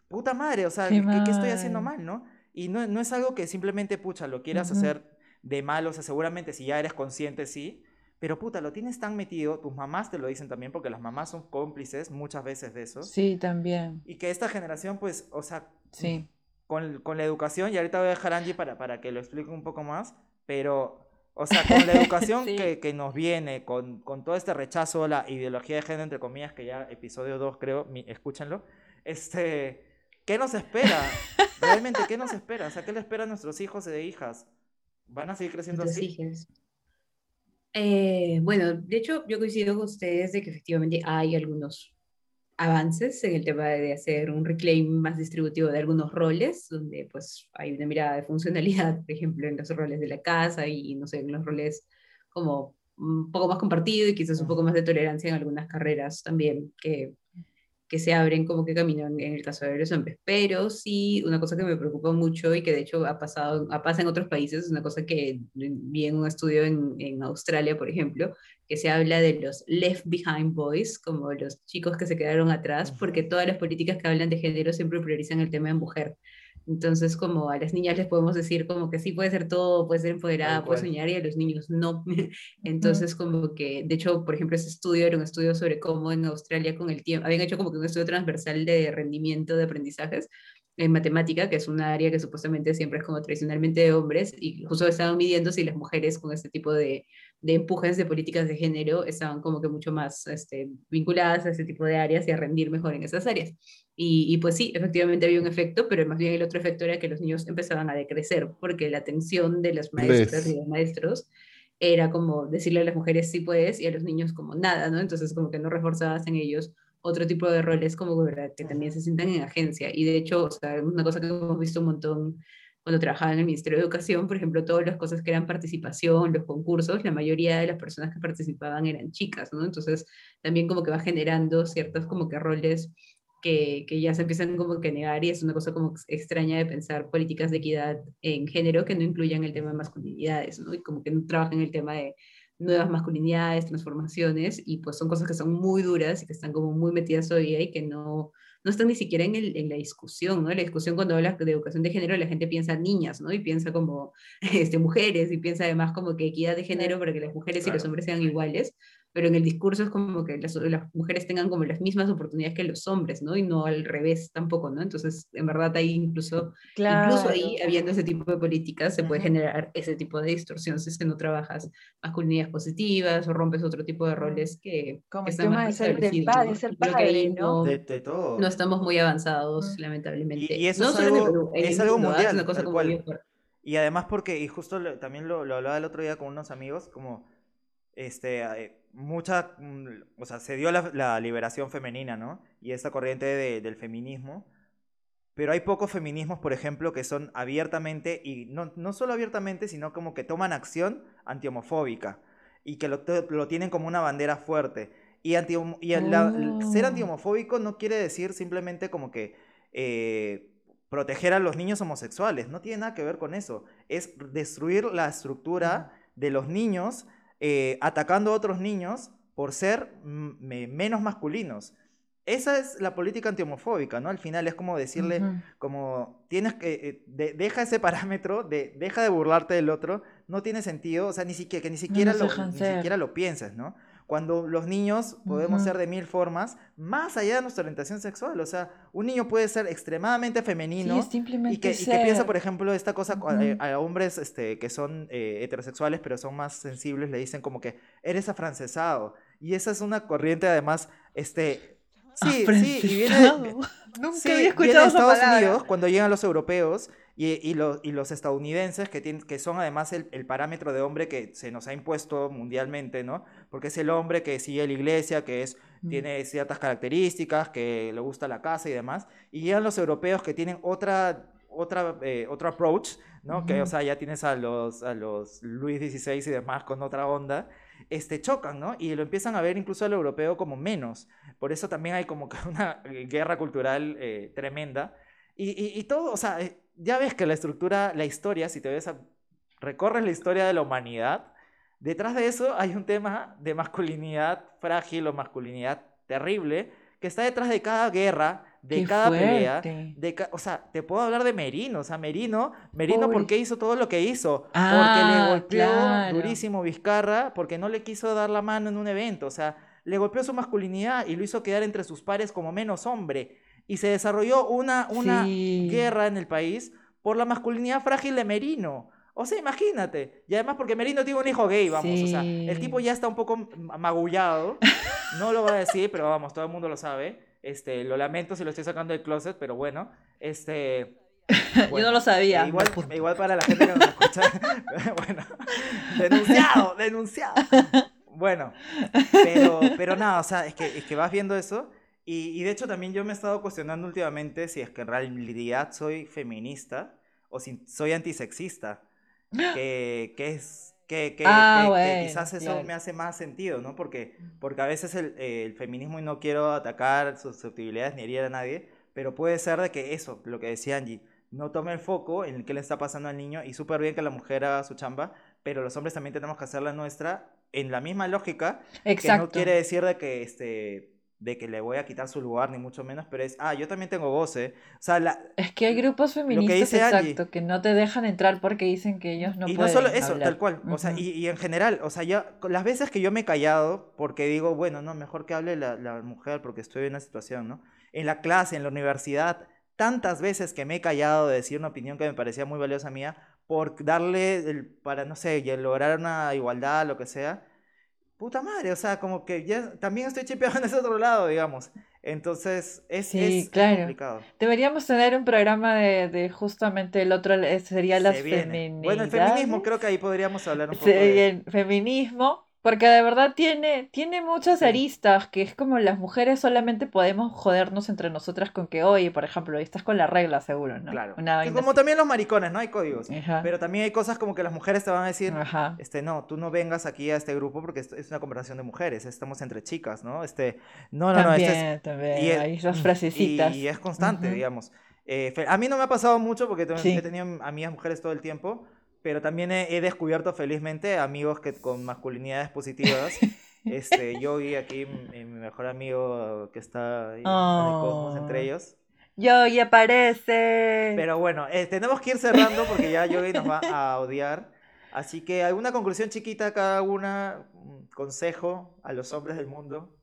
puta madre, o sea, Qué ¿qué, estoy haciendo mal. no? Y no, no es algo que simplemente, pucha, lo quieras Ujú. hacer de mal, o sea, seguramente si ya eres consciente, sí, pero puta, lo tienes tan metido, tus mamás te lo dicen también, porque las mamás son cómplices muchas veces de eso, Sí, también. y que esta generación, pues, o sea, Sí. con, con la educación, y ahorita voy a dejar a Angie para, para que lo explique un poco más, pero, o sea, con la *laughs* educación Sí. que, que nos viene, con, con todo este rechazo a la ideología de género, entre comillas, que ya episodio 2 creo, mi- escúchenlo, este, ¿qué nos espera? *laughs* Realmente, ¿qué nos espera? O sea, ¿qué le espera a nuestros hijos e hijas? ¿Van a seguir creciendo así? Eh, bueno, de hecho, yo coincido con ustedes de que efectivamente hay algunos avances en el tema de hacer un reclaim más distributivo de algunos roles, donde pues hay una mirada de funcionalidad, por ejemplo, en los roles de la casa y, no sé, en los roles como un poco más compartido y quizás un poco más de tolerancia en algunas carreras también, que, que se abren como que caminan en el caso de los hombres. Pero sí, una cosa que me preocupa mucho y que de hecho ha pasado, ha pasado en otros países, es una cosa que vi en un estudio en, en Australia, por ejemplo, que se habla de los left behind boys, como los chicos que se quedaron atrás, porque todas las políticas que hablan de género siempre priorizan el tema de mujer. Entonces, como a las niñas les podemos decir como que sí puede ser todo, puede ser empoderada, puede soñar, y a los niños no. *laughs* Entonces, como que, de hecho, por ejemplo, ese estudio era un estudio sobre cómo en Australia con el tiempo, habían hecho como que un estudio transversal de rendimiento de aprendizajes en matemática, que es una área que supuestamente siempre es como tradicionalmente de hombres, y justo estaban midiendo si las mujeres con este tipo de, de empujes de políticas de género estaban como que mucho más este, vinculadas a ese tipo de áreas y a rendir mejor en esas áreas. Y, y, pues sí, efectivamente había un efecto, pero más bien el otro efecto era que los niños empezaban a decrecer, porque la atención de las maestras y los maestros era como decirle a las mujeres sí puedes y a los niños como nada, ¿no? Entonces como que no reforzabas en ellos otro tipo de roles como que también se sientan en agencia. Y de hecho, o sea, una cosa que hemos visto un montón cuando trabajaba en el Ministerio de Educación, por ejemplo, todas las cosas que eran participación, los concursos, la mayoría de las personas que participaban eran chicas, ¿no? Entonces también como que va generando ciertos como que roles que, que, ya se empiezan como que a negar y es una cosa como extraña de pensar políticas de equidad en género que no incluyan el tema de masculinidades, ¿no? Y como que no trabajan el tema de nuevas masculinidades, transformaciones, y pues son cosas que son muy duras y que están como muy metidas hoy y que no, no están ni siquiera en, el, en, la discusión, ¿no? La discusión cuando hablas de educación de género, la gente piensa niñas, ¿no? Y piensa como *laughs* este, mujeres, y piensa además como que equidad de género para que las mujeres y los hombres sean iguales, pero en el discurso es como que las, las, mujeres tengan como las mismas oportunidades que los hombres, ¿no? Y no al revés tampoco, ¿no? Entonces, en verdad ahí incluso, claro. incluso ahí, habiendo ese tipo de políticas, se puede generar ese tipo de distorsión si es que no trabajas masculinidades positivas o rompes otro tipo de roles que, como que están más de ser del padre, ¿no? ser padre, ¿no? De, de, todo. No estamos muy avanzados, lamentablemente. Y, y eso no es algo, Perú, es el algo mundo, mundial, es una cosa como. Y además porque, y justo lo, también lo, lo hablaba el otro día con unos amigos, como este, eh, mucha, mm, o sea, se dio la, la, liberación femenina, ¿no? Y esta corriente de, del feminismo, pero hay pocos feminismos, por ejemplo, que son abiertamente, y no, no solo abiertamente, sino como que toman acción antihomofóbica, y que lo, lo tienen como una bandera fuerte. Y, anti, y la, Oh. ser antihomofóbico no quiere decir simplemente como que... Eh, proteger a los niños homosexuales, no tiene nada que ver con eso, es destruir la estructura de los niños eh, atacando a otros niños por ser mm, menos masculinos. Esa es la política antihomofóbica, ¿no? Al final es como decirle, como tienes que, eh, de- deja ese parámetro, de, deja de burlarte del otro, no tiene sentido, o sea, ni siquiera, que ni siquiera, nos lo, ni siquiera lo pienses, ¿no? Cuando los niños podemos Ujú. ser de mil formas, más allá de nuestra orientación sexual, o sea, un niño puede ser extremadamente femenino, Sí, y que, y que piensa, por ejemplo, esta cosa cu- Ujú. eh, a hombres este, que son eh, heterosexuales, pero son más sensibles, le dicen como que eres afrancesado. Y esa es una corriente, además, este. Sí, sí, y viene. Nunca sí, había viene escuchado de esa Estados. Unidos cuando llegan los europeos y, y, los, y los estadounidenses, que, tienen, que son además el, el parámetro de hombre que se nos ha impuesto mundialmente, ¿no? Porque es el hombre que sigue la iglesia, que es Mm. tiene ciertas características, que le gusta la casa y demás. Y llegan los europeos que tienen otra, otra, eh, otro approach, ¿no? Que, o sea, ya tienes a los, a los Luis XVI y demás con otra onda, este, chocan, ¿no? Y lo empiezan a ver incluso al europeo como menos. Por eso también hay como que *laughs* una guerra cultural eh, tremenda. Y, y, y todo, o sea, eh, ya ves que la estructura, la historia, si te ves a, recorres la historia de la humanidad, detrás de eso hay un tema de masculinidad frágil o masculinidad terrible que está detrás de cada guerra, de Qué cada pelea. De ca- o sea, te puedo hablar de Merino. O sea, Merino, Merino, ¿por qué hizo todo lo que hizo? porque Ah, le golpeó claro. durísimo Vizcarra, porque no le quiso dar la mano en un evento. O sea, le golpeó su masculinidad y lo hizo quedar entre sus pares como menos hombre. Y se desarrolló una, una Sí. guerra en el país por la masculinidad frágil de Merino. O sea, imagínate. Y además porque Merino tiene un hijo gay, vamos. O sea, el tipo Sí. ya está un poco magullado. No lo voy a decir, pero vamos, todo el mundo lo sabe. Este, lo lamento si lo estoy sacando del closet, pero bueno. Este. *laughs* Yo no lo sabía. Igual, igual para la gente que nos escucha. *laughs* bueno, denunciado, denunciado. Bueno, pero, pero nada, o sea, es que, es que vas viendo eso. Y, y de hecho también yo me he estado cuestionando últimamente si es que en realidad soy feminista o si soy antisexista. Que, que es, Que, que, Ah, que- que bueno, quizás eso claro. me hace más sentido, ¿no? Porque, porque a veces el, el feminismo, y no quiero atacar susceptibilidades ni herir a nadie, pero puede ser de que eso, lo que decía Angie, no tome el foco en qué le está pasando al niño y súper bien que la mujer haga su chamba, pero los hombres también tenemos que hacer la nuestra en la misma lógica, que Exacto. no quiere decir de que, este, de que le voy a quitar su lugar, ni mucho menos, pero es, ah, yo también tengo voz, ¿eh? O sea, la, Es que hay grupos feministas, dice Angie. exacto, que no te dejan entrar porque dicen que ellos no y no pueden solo eso, hablar. tal cual. O sea, y, y en general, o sea, ya con las veces que yo me he callado, porque digo, bueno, no, mejor que hable la, la mujer porque estoy en una situación, ¿no? En la clase, en la universidad, tantas veces que me he callado de decir una opinión que me parecía muy valiosa mía, por darle, el, para, no sé, lograr una igualdad, lo que sea. Puta madre, o sea, como que ya también estoy chipeado en ese otro lado, digamos. Entonces, es, Sí, es- claro. complicado. Deberíamos tener un programa de, de justamente el otro, sería las Se viene. Bueno, el feminidades. feminismo, creo que ahí podríamos hablar un poco Sí, de... el feminismo, porque de verdad tiene, tiene muchas Sí. aristas, que es como las mujeres solamente podemos jodernos entre nosotras con que, oye, por ejemplo, estás con la regla seguro, ¿no? Claro. Una como así. también los maricones, ¿no? Hay códigos. Ajá, Pero también hay cosas como que las mujeres te van a decir, ajá. este, no, tú no vengas aquí a este grupo porque es, una conversación de mujeres, estamos entre chicas, ¿no? Este, no, no, no, este es- También, también, y es- hay esas frasecitas. Y es constante, digamos. Eh, a mí no me ha pasado mucho porque Sí. he tenido amigas mujeres todo el tiempo, pero también he, he descubierto felizmente amigos que con masculinidades positivas. *laughs* Este, yo vi aquí mi, mi mejor amigo que está ahí en el cosmos entre Oh. ellos. Yo, y aparece. Pero bueno, eh, tenemos que ir cerrando porque ya Yogi nos va a odiar. Así que alguna conclusión chiquita cada una, un consejo a los hombres del mundo.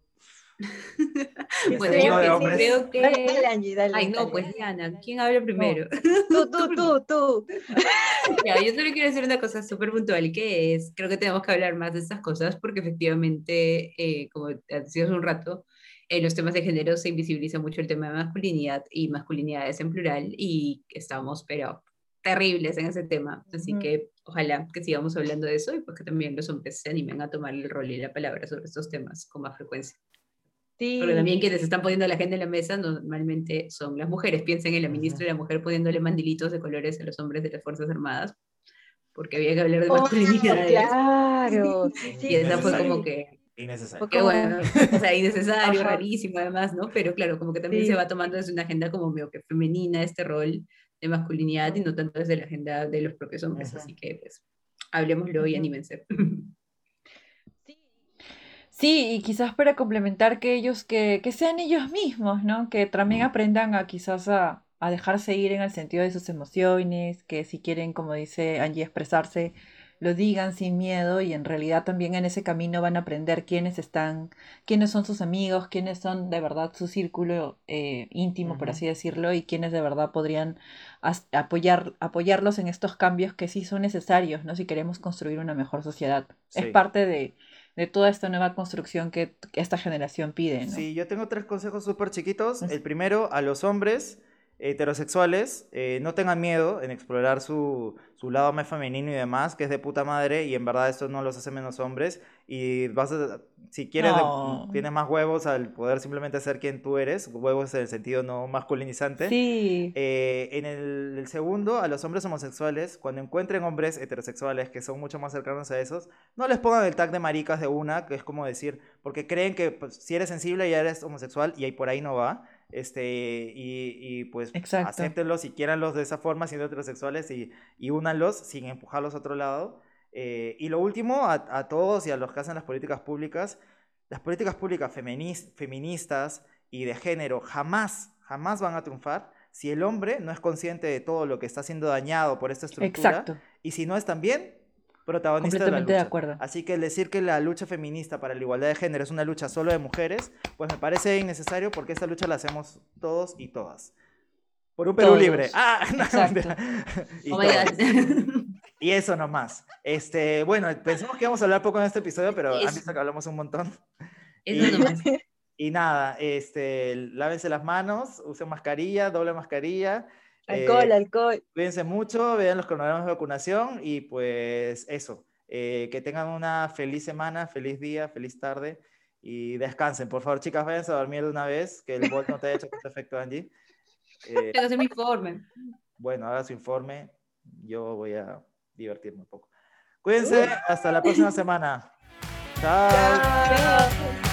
*laughs* Bueno, yo creo que... Dale, Angie, dale. Ay, no, dale. pues Diana, ¿quién habla primero? Tú, tú, *laughs* tú, tú. *laughs* Ya, yo solo quiero decir una cosa súper puntual, que es, creo que tenemos que hablar más de estas cosas porque efectivamente, eh, como decías hace un rato, en los temas de género se invisibiliza mucho el tema de masculinidad y masculinidades en plural y estamos, pero terribles en ese tema. Así Ujú. que ojalá que sigamos hablando de eso y pues que también los hombres se animen a tomar el rol y la palabra sobre estos temas con más frecuencia. Sí. Porque también quienes están poniendo la agenda en la mesa normalmente son las mujeres. Piensen en la ministra y la mujer poniéndole mandilitos de colores a los hombres de las Fuerzas Armadas, porque había que hablar de Oh, masculinidades. claro. *laughs* Sí, sí, Y esa fue como que, Innecesario. Que bueno, *laughs* o sea, innecesario, Ajá. rarísimo además, ¿no? Pero claro, como que también Sí. se va tomando desde una agenda como medio que femenina este rol de masculinidad y no tanto desde la agenda de los propios hombres. Ujú. Así que, pues, hablemoslo y anímense. *laughs* Sí, y quizás para complementar que ellos, que, que sean ellos mismos, ¿no? Que también aprendan a quizás a, a dejarse ir en el sentido de sus emociones, que si quieren, como dice Angie, expresarse, lo digan sin miedo y en realidad también en ese camino van a aprender quiénes están, quiénes son sus amigos, quiénes son de verdad su círculo eh, íntimo, por así decirlo, y quiénes de verdad podrían apoyar, apoyarlos en estos cambios que sí son necesarios, ¿no? Si queremos construir una mejor sociedad. Es parte de, de toda esta nueva construcción que, que esta generación pide, ¿no? Sí, yo tengo tres consejos súper chiquitos. El primero, a los hombres heterosexuales, eh, no tengan miedo en explorar su, su lado más femenino y demás, que es de puta madre, y en verdad eso no los hace menos hombres. Y vas a, si quieres, No. tienes más huevos al poder simplemente ser quien tú eres, huevos en el sentido no masculinizante. Sí, Eh, en el, el segundo, a los hombres homosexuales, cuando encuentren hombres heterosexuales que son mucho más cercanos a esos, no les pongan el tag de maricas de una, que es como decir, porque creen que pues, si eres sensible ya eres homosexual y ahí por ahí no va. Este, y, y, pues Exacto. acéptenlos y quiéranlos de esa forma siendo heterosexuales y, y únanlos sin empujarlos a otro lado. Eh, y lo último, a, a todos y a los que hacen las políticas públicas, las políticas públicas femenis- feministas y de género jamás, jamás van a triunfar si el hombre no es consciente de todo lo que está siendo dañado por esta estructura exacto. y si no es también protagonista de la Completamente de lucha. acuerdo. Así que el decir que la lucha feminista para la igualdad de género es una lucha solo de mujeres, pues me parece innecesario porque esta lucha la hacemos todos y todas. Por un Perú Todos. libre. Ah, *laughs* no, *laughs* y, Oh. Y eso nomás. Este, bueno, pensamos que íbamos a hablar poco en este episodio, pero han Eso. visto que hablamos un montón. Eso Y- nomás. Y nada, este, lávense las manos, usen mascarilla, doble mascarilla. Alcohol, eh, alcohol. Cuídense mucho, vean los cronogramas de vacunación y pues eso, eh, que tengan una feliz semana, feliz día, feliz tarde y descansen. Por favor, chicas, váyanse a dormir de una vez, que el bot no te haya hecho efecto, Angie. Eh, que hacer mi informe. bueno, haga su informe, yo voy a divertirme un poco. Cuídense, hasta la próxima semana. Chao. Chao.